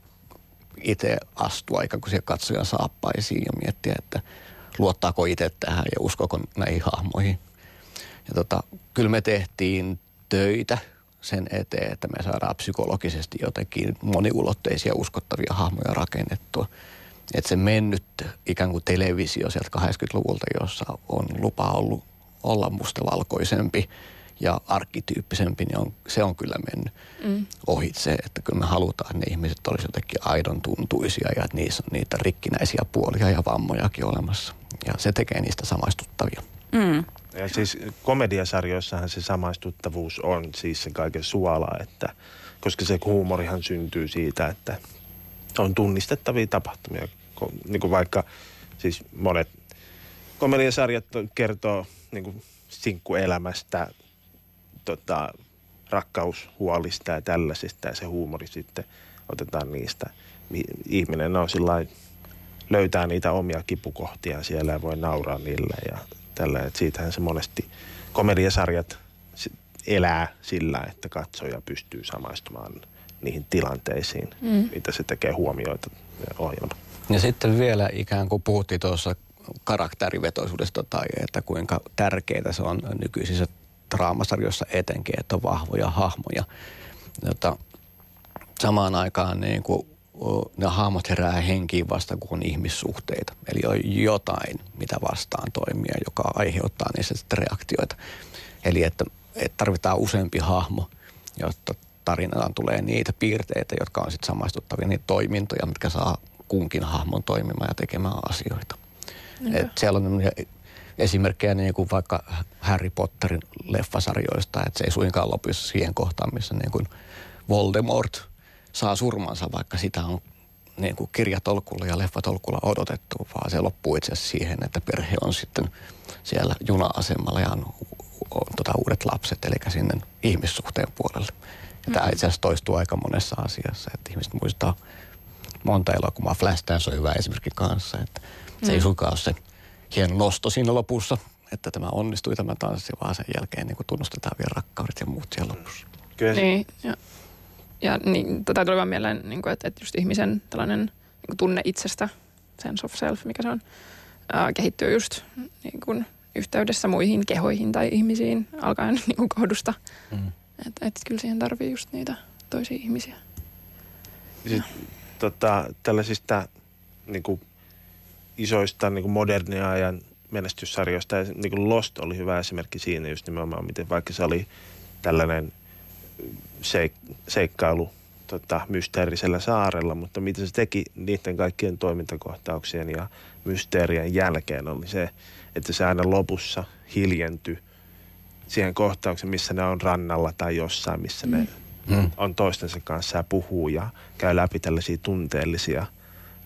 itse astua ikään kuin siihen katsojan saappaisiin ja miettiä, että luottaako itse tähän ja uskoko näihin hahmoihin. Ja tota, kyllä me tehtiin töitä sen eteen, että me saadaan psykologisesti jotenkin moniulotteisia uskottavia hahmoja rakennettua. Että se mennyt ikään kuin televisio sieltä 80-luvulta, jossa on lupa ollut olla mustavalkoisempi ja arkkityyppisempi, niin on, se on kyllä mennyt mm. ohitse. Että kyllä me halutaan, että ne ihmiset olisivat jotenkin aidon tuntuisia ja että niissä on niitä rikkinäisiä puolia ja vammojakin olemassa. Ja se tekee niistä samaistuttavia. Mm. Ja siis komediasarjoissahan se samaistuttavuus on siis se kaiken suola, että koska se huumorihan syntyy siitä, että on tunnistettavia tapahtumia. Niin kuin vaikka siis monet komediasarjat kertoo niin kuin sinkkuelämästä, tota, rakkaushuolista ja tällaisista ja se huumori sitten otetaan niistä. Ihminen on sillä löytää niitä omia kipukohtia siellä ja voi nauraa niille ja tällä. Et siitähän se monesti komediasarjat elää sillä, että katsoja pystyy samaistumaan niihin tilanteisiin, mm. mitä se tekee huomioita ohjelma. Ja sitten vielä ikään kuin puhuttiin tuossa karakterivetoisuudesta tai että kuinka tärkeää se on nykyisissä draamasarjoissa etenkin, että on vahvoja hahmoja. Jota samaan aikaan niin kuin ne hahmot herää henkiin vasta kun on ihmissuhteita. Eli on jotain, mitä vastaan toimia, joka aiheuttaa niissä sitten reaktioita. Eli että, että tarvitaan useampi hahmo, jotta tarinaan tulee niitä piirteitä, jotka on sitten samaistuttavia, niitä toimintoja, mitkä saa kunkin hahmon toimimaan ja tekemään asioita. Et siellä on esimerkkejä niin kuin vaikka Harry Potterin leffasarjoista, että se ei suinkaan lopu siihen kohtaan, missä niin kuin Voldemort saa surmansa, vaikka sitä on niin kuin kirjatolkulla ja leffatolkulla odotettu, vaan se loppuu itse asiassa siihen, että perhe on sitten siellä juna-asemalla ja on, on tota, uudet lapset, eli sinne ihmissuhteen puolelle. Ja tämä itse asiassa toistuu aika monessa asiassa, että ihmiset muistaa monta elokuvaa. Flashdance on hyvä esimerkki kanssa, että se ei mm. suinkaan ole se hieno nosto siinä lopussa, että tämä onnistui tämä tanssi, vaan sen jälkeen niin kuin tunnustetaan vielä rakkaudet ja muut siellä lopussa. Kyllä. Niin, ja, ja niin, tätä tuli vaan mieleen, niin kuin, että, että just ihmisen tällainen niin kuin tunne itsestä, sense of self, mikä se on, ää, kehittyy just niin kuin, yhteydessä muihin kehoihin tai ihmisiin alkaen [laughs] niin kuin kohdusta. Mm. Että et, kyllä siihen tarvii just niitä toisia ihmisiä. Sitten, tota, tällaisista niin kuin isoista niin kuin modernia ajan menestyssarjoista. Ja niin kuin Lost oli hyvä esimerkki siinä just nimenomaan, miten vaikka se oli tällainen seik- seikkailu tota, mysteerisellä saarella, mutta mitä se teki niiden kaikkien toimintakohtauksien ja mysteerien jälkeen oli se, että se aina lopussa hiljentyi siihen kohtaukseen, missä ne on rannalla tai jossain, missä ne mm. on toistensa kanssa ja puhuu ja käy läpi tällaisia tunteellisia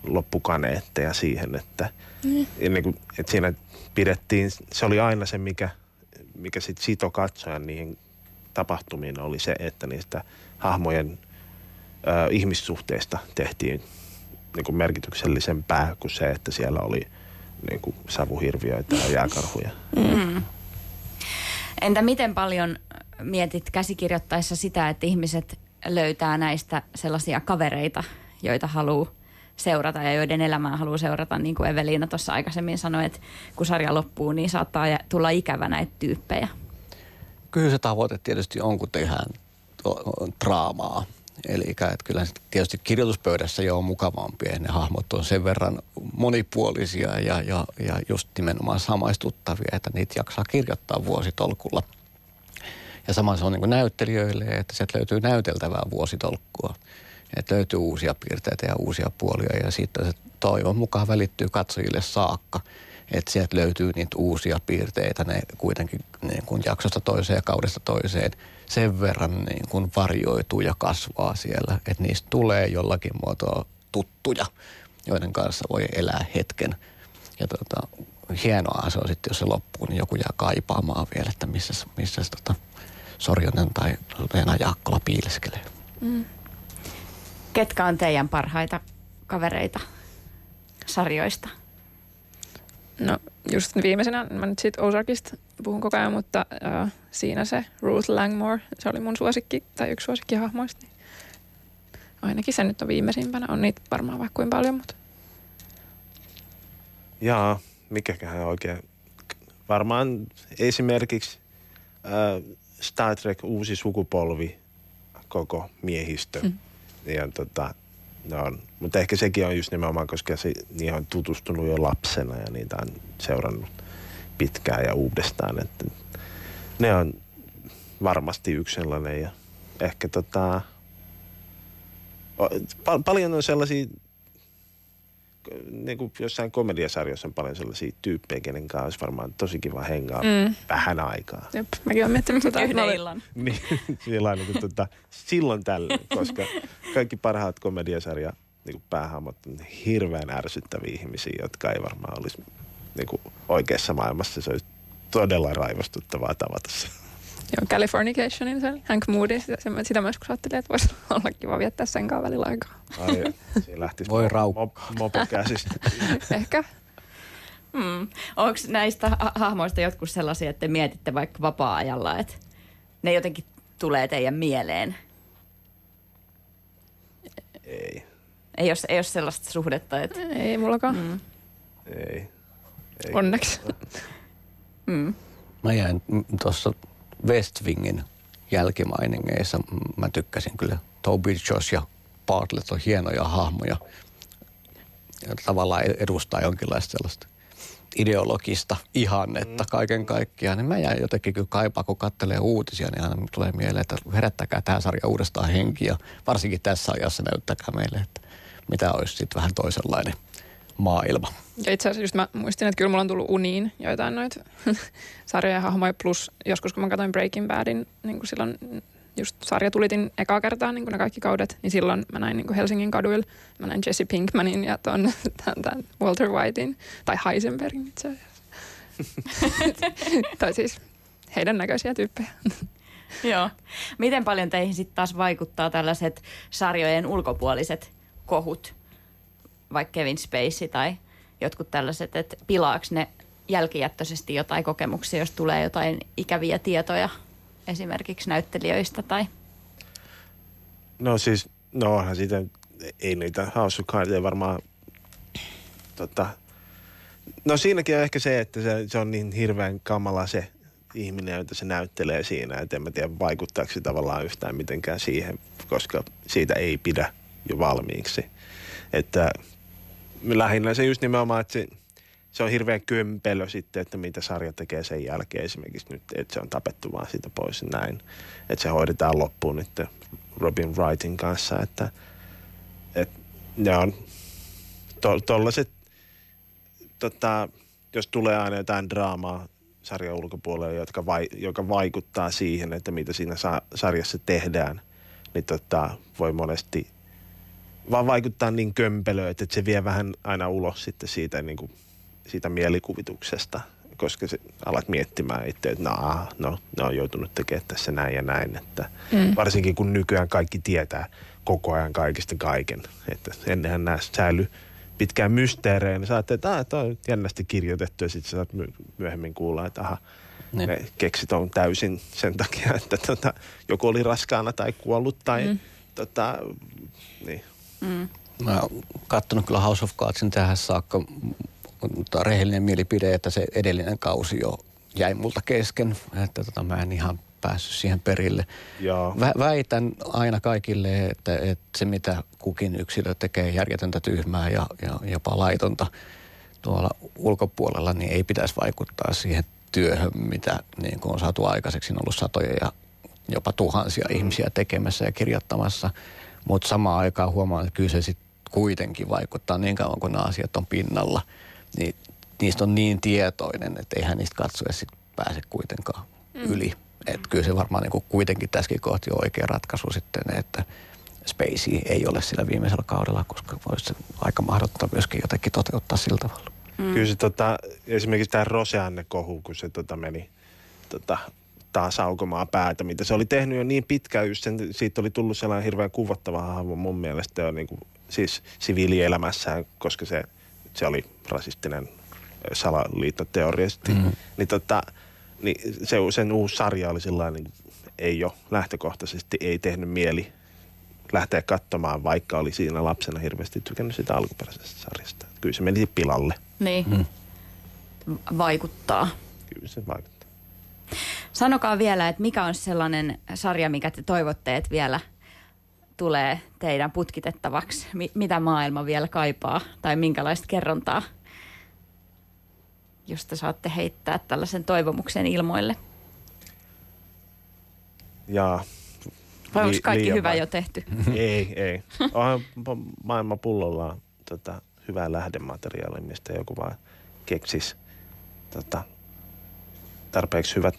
loppukaneetteja siihen, että, mm. niin kuin, että siinä pidettiin, se oli aina se, mikä, mikä sit sito katsojan niihin tapahtumiin, oli se, että niistä hahmojen ö, ihmissuhteista tehtiin niin kuin merkityksellisempää kuin se, että siellä oli niin kuin savuhirviöitä ja jääkarhuja. Mm. Entä miten paljon mietit käsikirjoittaessa sitä, että ihmiset löytää näistä sellaisia kavereita, joita haluaa seurata ja joiden elämää haluaa seurata, niin kuin Eveliina tuossa aikaisemmin sanoi, että kun sarja loppuu, niin saattaa tulla ikävä näitä tyyppejä. Kyllä se tavoite tietysti on, kun tehdään draamaa, Eli kyllä tietysti kirjoituspöydässä jo on mukavampia. Ne hahmot on sen verran monipuolisia ja, ja, ja just nimenomaan samaistuttavia, että niitä jaksaa kirjoittaa vuositolkulla. Ja sama se on niin näyttelijöille, että sieltä löytyy näyteltävää vuositolkkua. Että löytyy uusia piirteitä ja uusia puolia ja sitten se toivon mukaan välittyy katsojille saakka. Että sieltä löytyy niitä uusia piirteitä, ne kuitenkin niin kuin jaksosta toiseen ja kaudesta toiseen sen verran niin kuin varjoituu ja kasvaa siellä, että niistä tulee jollakin muotoa tuttuja, joiden kanssa voi elää hetken. Ja tota, hienoa se on sitten, jos se loppuu, niin joku jää kaipaamaan vielä, että missä, missä tota, Sorjonen tai Leena Jaakkola piileskelee. Mm. Ketkä on teidän parhaita kavereita sarjoista? No just viimeisenä, mä nyt siitä Ozarkista puhun koko ajan, mutta uh, siinä se Ruth Langmore, se oli mun suosikki tai yksi suosikkihahmoista. Niin ainakin se nyt on viimeisimpänä. On niitä varmaan vaikka kuin paljon, mutta... Jaa, mikäköhän oikein. Varmaan esimerkiksi äh, Star Trek uusi sukupolvi, koko miehistö. Hmm. Ja tota, No, mutta ehkä sekin on just nimenomaan, koska se, niihin on tutustunut jo lapsena ja niitä on seurannut pitkään ja uudestaan. Että ne on varmasti yksi sellainen ja ehkä tota, pal- paljon on sellaisia, niin kuin jossain komediasarjoissa on paljon sellaisia tyyppejä, kenen kanssa olisi varmaan tosi kiva hengaa mm. vähän aikaa. Jep, mäkin olen miettinyt sitä. [laughs] Yhden illan. [laughs] niin, sillä niin tota, silloin tällöin, koska kaikki parhaat komediasarja niin päähahmot on hirveän ärsyttäviä ihmisiä, jotka ei varmaan olisi niin kuin oikeassa maailmassa. Se olisi todella raivostuttavaa tavata se. Joo, Californicationin sen Hank Moody, sitä, sitä myös kun ajattelin, että voisi [laughs] olla kiva viettää sen kanssa välillä aikaa. Ai, [laughs] siinä lähtisi Voi raukka. Mopo käsistä. [laughs] Ehkä. Hmm. Onko näistä ha- hahmoista jotkut sellaisia, että mietitte vaikka vapaa-ajalla, että ne jotenkin tulee teidän mieleen? Ei. Ei ole, ei ole sellaista suhdetta, että... Ei mullakaan. Mm. Ei. ei. Onneksi. mm. Mä jäin tuossa West Wingin jälkimainingeissa. Mä tykkäsin kyllä. Toby Josh ja Bartlett on hienoja hahmoja. Ja tavallaan edustaa jonkinlaista sellaista ideologista ihannetta mm. kaiken kaikkiaan, niin mä jäin jotenkin kyllä kaipaa, kun katselee uutisia, niin aina tulee mieleen, että herättäkää tämä sarja uudestaan henkiä. Varsinkin tässä ajassa näyttäkää meille, että mitä olisi sitten vähän toisenlainen maailma. Ja itse asiassa just mä muistin, että kyllä mulla on tullut uniin joitain noita [laughs] sarjoja hahmoja, plus joskus kun mä katsoin Breaking Badin, niin kuin silloin just sarja tulitin ekaa kertaa niin kuin ne kaikki kaudet, niin silloin mä näin niin kuin Helsingin kaduilla, mä näin Jesse Pinkmanin ja ton, [laughs] tämän, tämän Walter Whitein, tai Heisenbergin itse asiassa. [laughs] tai siis heidän näköisiä tyyppejä. Joo. Miten paljon teihin sitten taas vaikuttaa tällaiset sarjojen ulkopuoliset kohut, vaikka Kevin Spacey tai jotkut tällaiset, että pilaako ne jälkijättöisesti jotain kokemuksia, jos tulee jotain ikäviä tietoja esimerkiksi näyttelijöistä tai? No siis, no onhan siitä, ei niitä Cards varmaan, tota, no siinäkin on ehkä se, että se, se on niin hirveän kamala se ihminen, jota se näyttelee siinä, että en mä tiedä vaikuttaako se tavallaan yhtään mitenkään siihen, koska siitä ei pidä jo valmiiksi. Että lähinnä se just nimenomaan, että se, se on hirveän kömpelö sitten, että mitä sarja tekee sen jälkeen esimerkiksi nyt, että se on tapettu vaan siitä pois näin. Että se hoidetaan loppuun nyt Robin Wrightin kanssa, että, että ne on tollaset, tota, jos tulee aina jotain draamaa sarjan ulkopuolelle, jotka vai, joka vaikuttaa siihen, että mitä siinä sa- sarjassa tehdään, niin tota, voi monesti vaan vaikuttaa niin kömpelöä, että se vie vähän aina ulos sitten siitä, niin kuin, siitä mielikuvituksesta, koska se alat miettimään itse, että no, no, ne on joutunut tekemään tässä näin ja näin. Että mm. Varsinkin kun nykyään kaikki tietää koko ajan kaikista kaiken. Että ennenhän nämä säily pitkään mysteerejä, niin saatte, että ah, tämä on jännästi kirjoitettu ja sitten saat myöhemmin kuulla, että aha, niin. ne keksit on täysin sen takia, että tota, joku oli raskaana tai kuollut tai mm. tota, niin, Mm. Mä oon kattonut kyllä House of Cardsin tähän saakka, mutta rehellinen mielipide, että se edellinen kausi jo jäi multa kesken. Että tota, mä en ihan päässyt siihen perille. Joo. Vä- väitän aina kaikille, että, että se mitä kukin yksilö tekee järjetöntä tyhmää ja, ja jopa laitonta tuolla ulkopuolella, niin ei pitäisi vaikuttaa siihen työhön, mitä niin kuin on saatu aikaiseksi. On ollut satoja ja jopa tuhansia mm. ihmisiä tekemässä ja kirjoittamassa, mutta samaan aikaan huomaan, että kyllä se sitten kuitenkin vaikuttaa niin kauan, kun nämä asiat on pinnalla. Niin niistä on niin tietoinen, että eihän niistä katsoja sit pääse kuitenkaan mm. yli. Että kyllä se varmaan niin kuin kuitenkin tässäkin kohti on oikea ratkaisu sitten, että Spacey ei ole sillä viimeisellä kaudella, koska voisi se aika mahdottaa myöskin jotenkin toteuttaa sillä tavalla. Mm. Kyllä se tota, esimerkiksi tämä Roseanne kohu, kun se tota meni tota, taas aukomaan päätä, mitä se oli tehnyt jo niin pitkään, just sen, siitä oli tullut sellainen hirveän kuvattava hahmo mun mielestä jo niin kuin, siis siviilielämässään, koska se, se oli rasistinen salaliittoteoria. Mm. Niin, tota, niin se, sen uusi sarja oli sellainen, niin ei ole lähtökohtaisesti, ei tehnyt mieli lähteä katsomaan, vaikka oli siinä lapsena hirveästi tykännyt sitä alkuperäisestä sarjasta. Kyllä se meni pilalle. Niin. Mm. Vaikuttaa. Kyllä se vaikuttaa. Sanokaa vielä, että mikä on sellainen sarja, mikä te toivotte, että vielä tulee teidän putkitettavaksi? M- mitä maailma vielä kaipaa tai minkälaista kerrontaa, josta saatte heittää tällaisen toivomuksen ilmoille? Ja vai onko kaikki hyvä vai? jo tehty? [laughs] ei, ei. Onhan maailma pullollaan tota, hyvää lähdemateriaalia, mistä joku vaan keksisi tota, tarpeeksi hyvät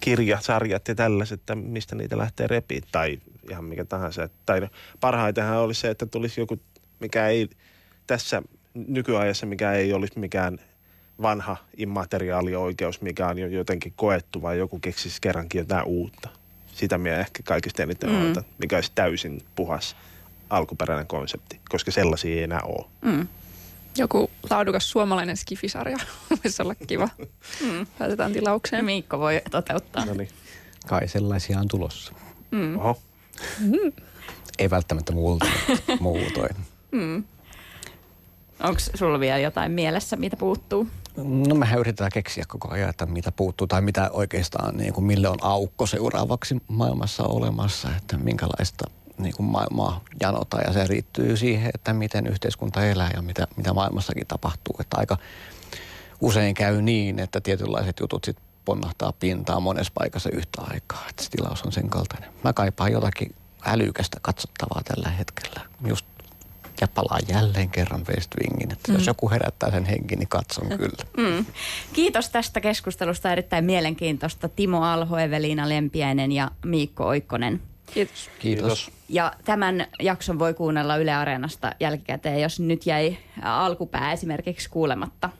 kirjasarjat ja tällaiset, että mistä niitä lähtee repiin tai ihan mikä tahansa. Tai parhaitenhan olisi se, että tulisi joku, mikä ei tässä nykyajassa, mikä ei olisi mikään vanha immateriaalioikeus, mikä on jo jotenkin koettu, vai joku keksisi kerrankin jotain uutta. Sitä minä ehkä kaikista eniten mm. odotan, mikä olisi täysin puhas alkuperäinen konsepti, koska sellaisia ei enää ole. Mm. Joku laadukas suomalainen skifisarja [laughs] voisi olla kiva. Mm. Päätetään tilaukseen. Miikko voi toteuttaa. No niin. Kai sellaisia on tulossa. Mm. Oho. Mm. Ei välttämättä muulta, muutoin. [laughs] Mm. Onko sulla vielä jotain mielessä, mitä puuttuu? No mehän yritetään keksiä koko ajan, että mitä puuttuu tai mitä oikeastaan, niin kuin mille on aukko seuraavaksi maailmassa olemassa, että minkälaista niin kuin maailmaa janota ja se riittyy siihen, että miten yhteiskunta elää ja mitä, mitä maailmassakin tapahtuu. Että aika usein käy niin, että tietynlaiset jutut sitten ponnahtaa pintaan monessa paikassa yhtä aikaa, että se tilaus on sen kaltainen. Mä kaipaan jotakin älykästä katsottavaa tällä hetkellä. Just ja palaa jälleen kerran West Wingin. Että mm. Jos joku herättää sen henki, niin katson kyllä. Mm. Kiitos tästä keskustelusta, erittäin mielenkiintoista. Timo Alho, Eveliina Lempiäinen ja Miikko Oikkonen. Kiitos. Kiitos. Ja tämän jakson voi kuunnella Yle Areenasta jälkikäteen, jos nyt jäi alkupää esimerkiksi kuulematta.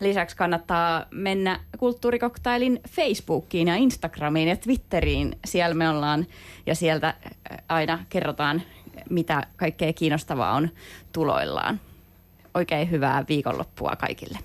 Lisäksi kannattaa mennä Kulttuurikoktailin Facebookiin ja Instagramiin ja Twitteriin. Siellä me ollaan ja sieltä aina kerrotaan, mitä kaikkea kiinnostavaa on tuloillaan. Oikein hyvää viikonloppua kaikille.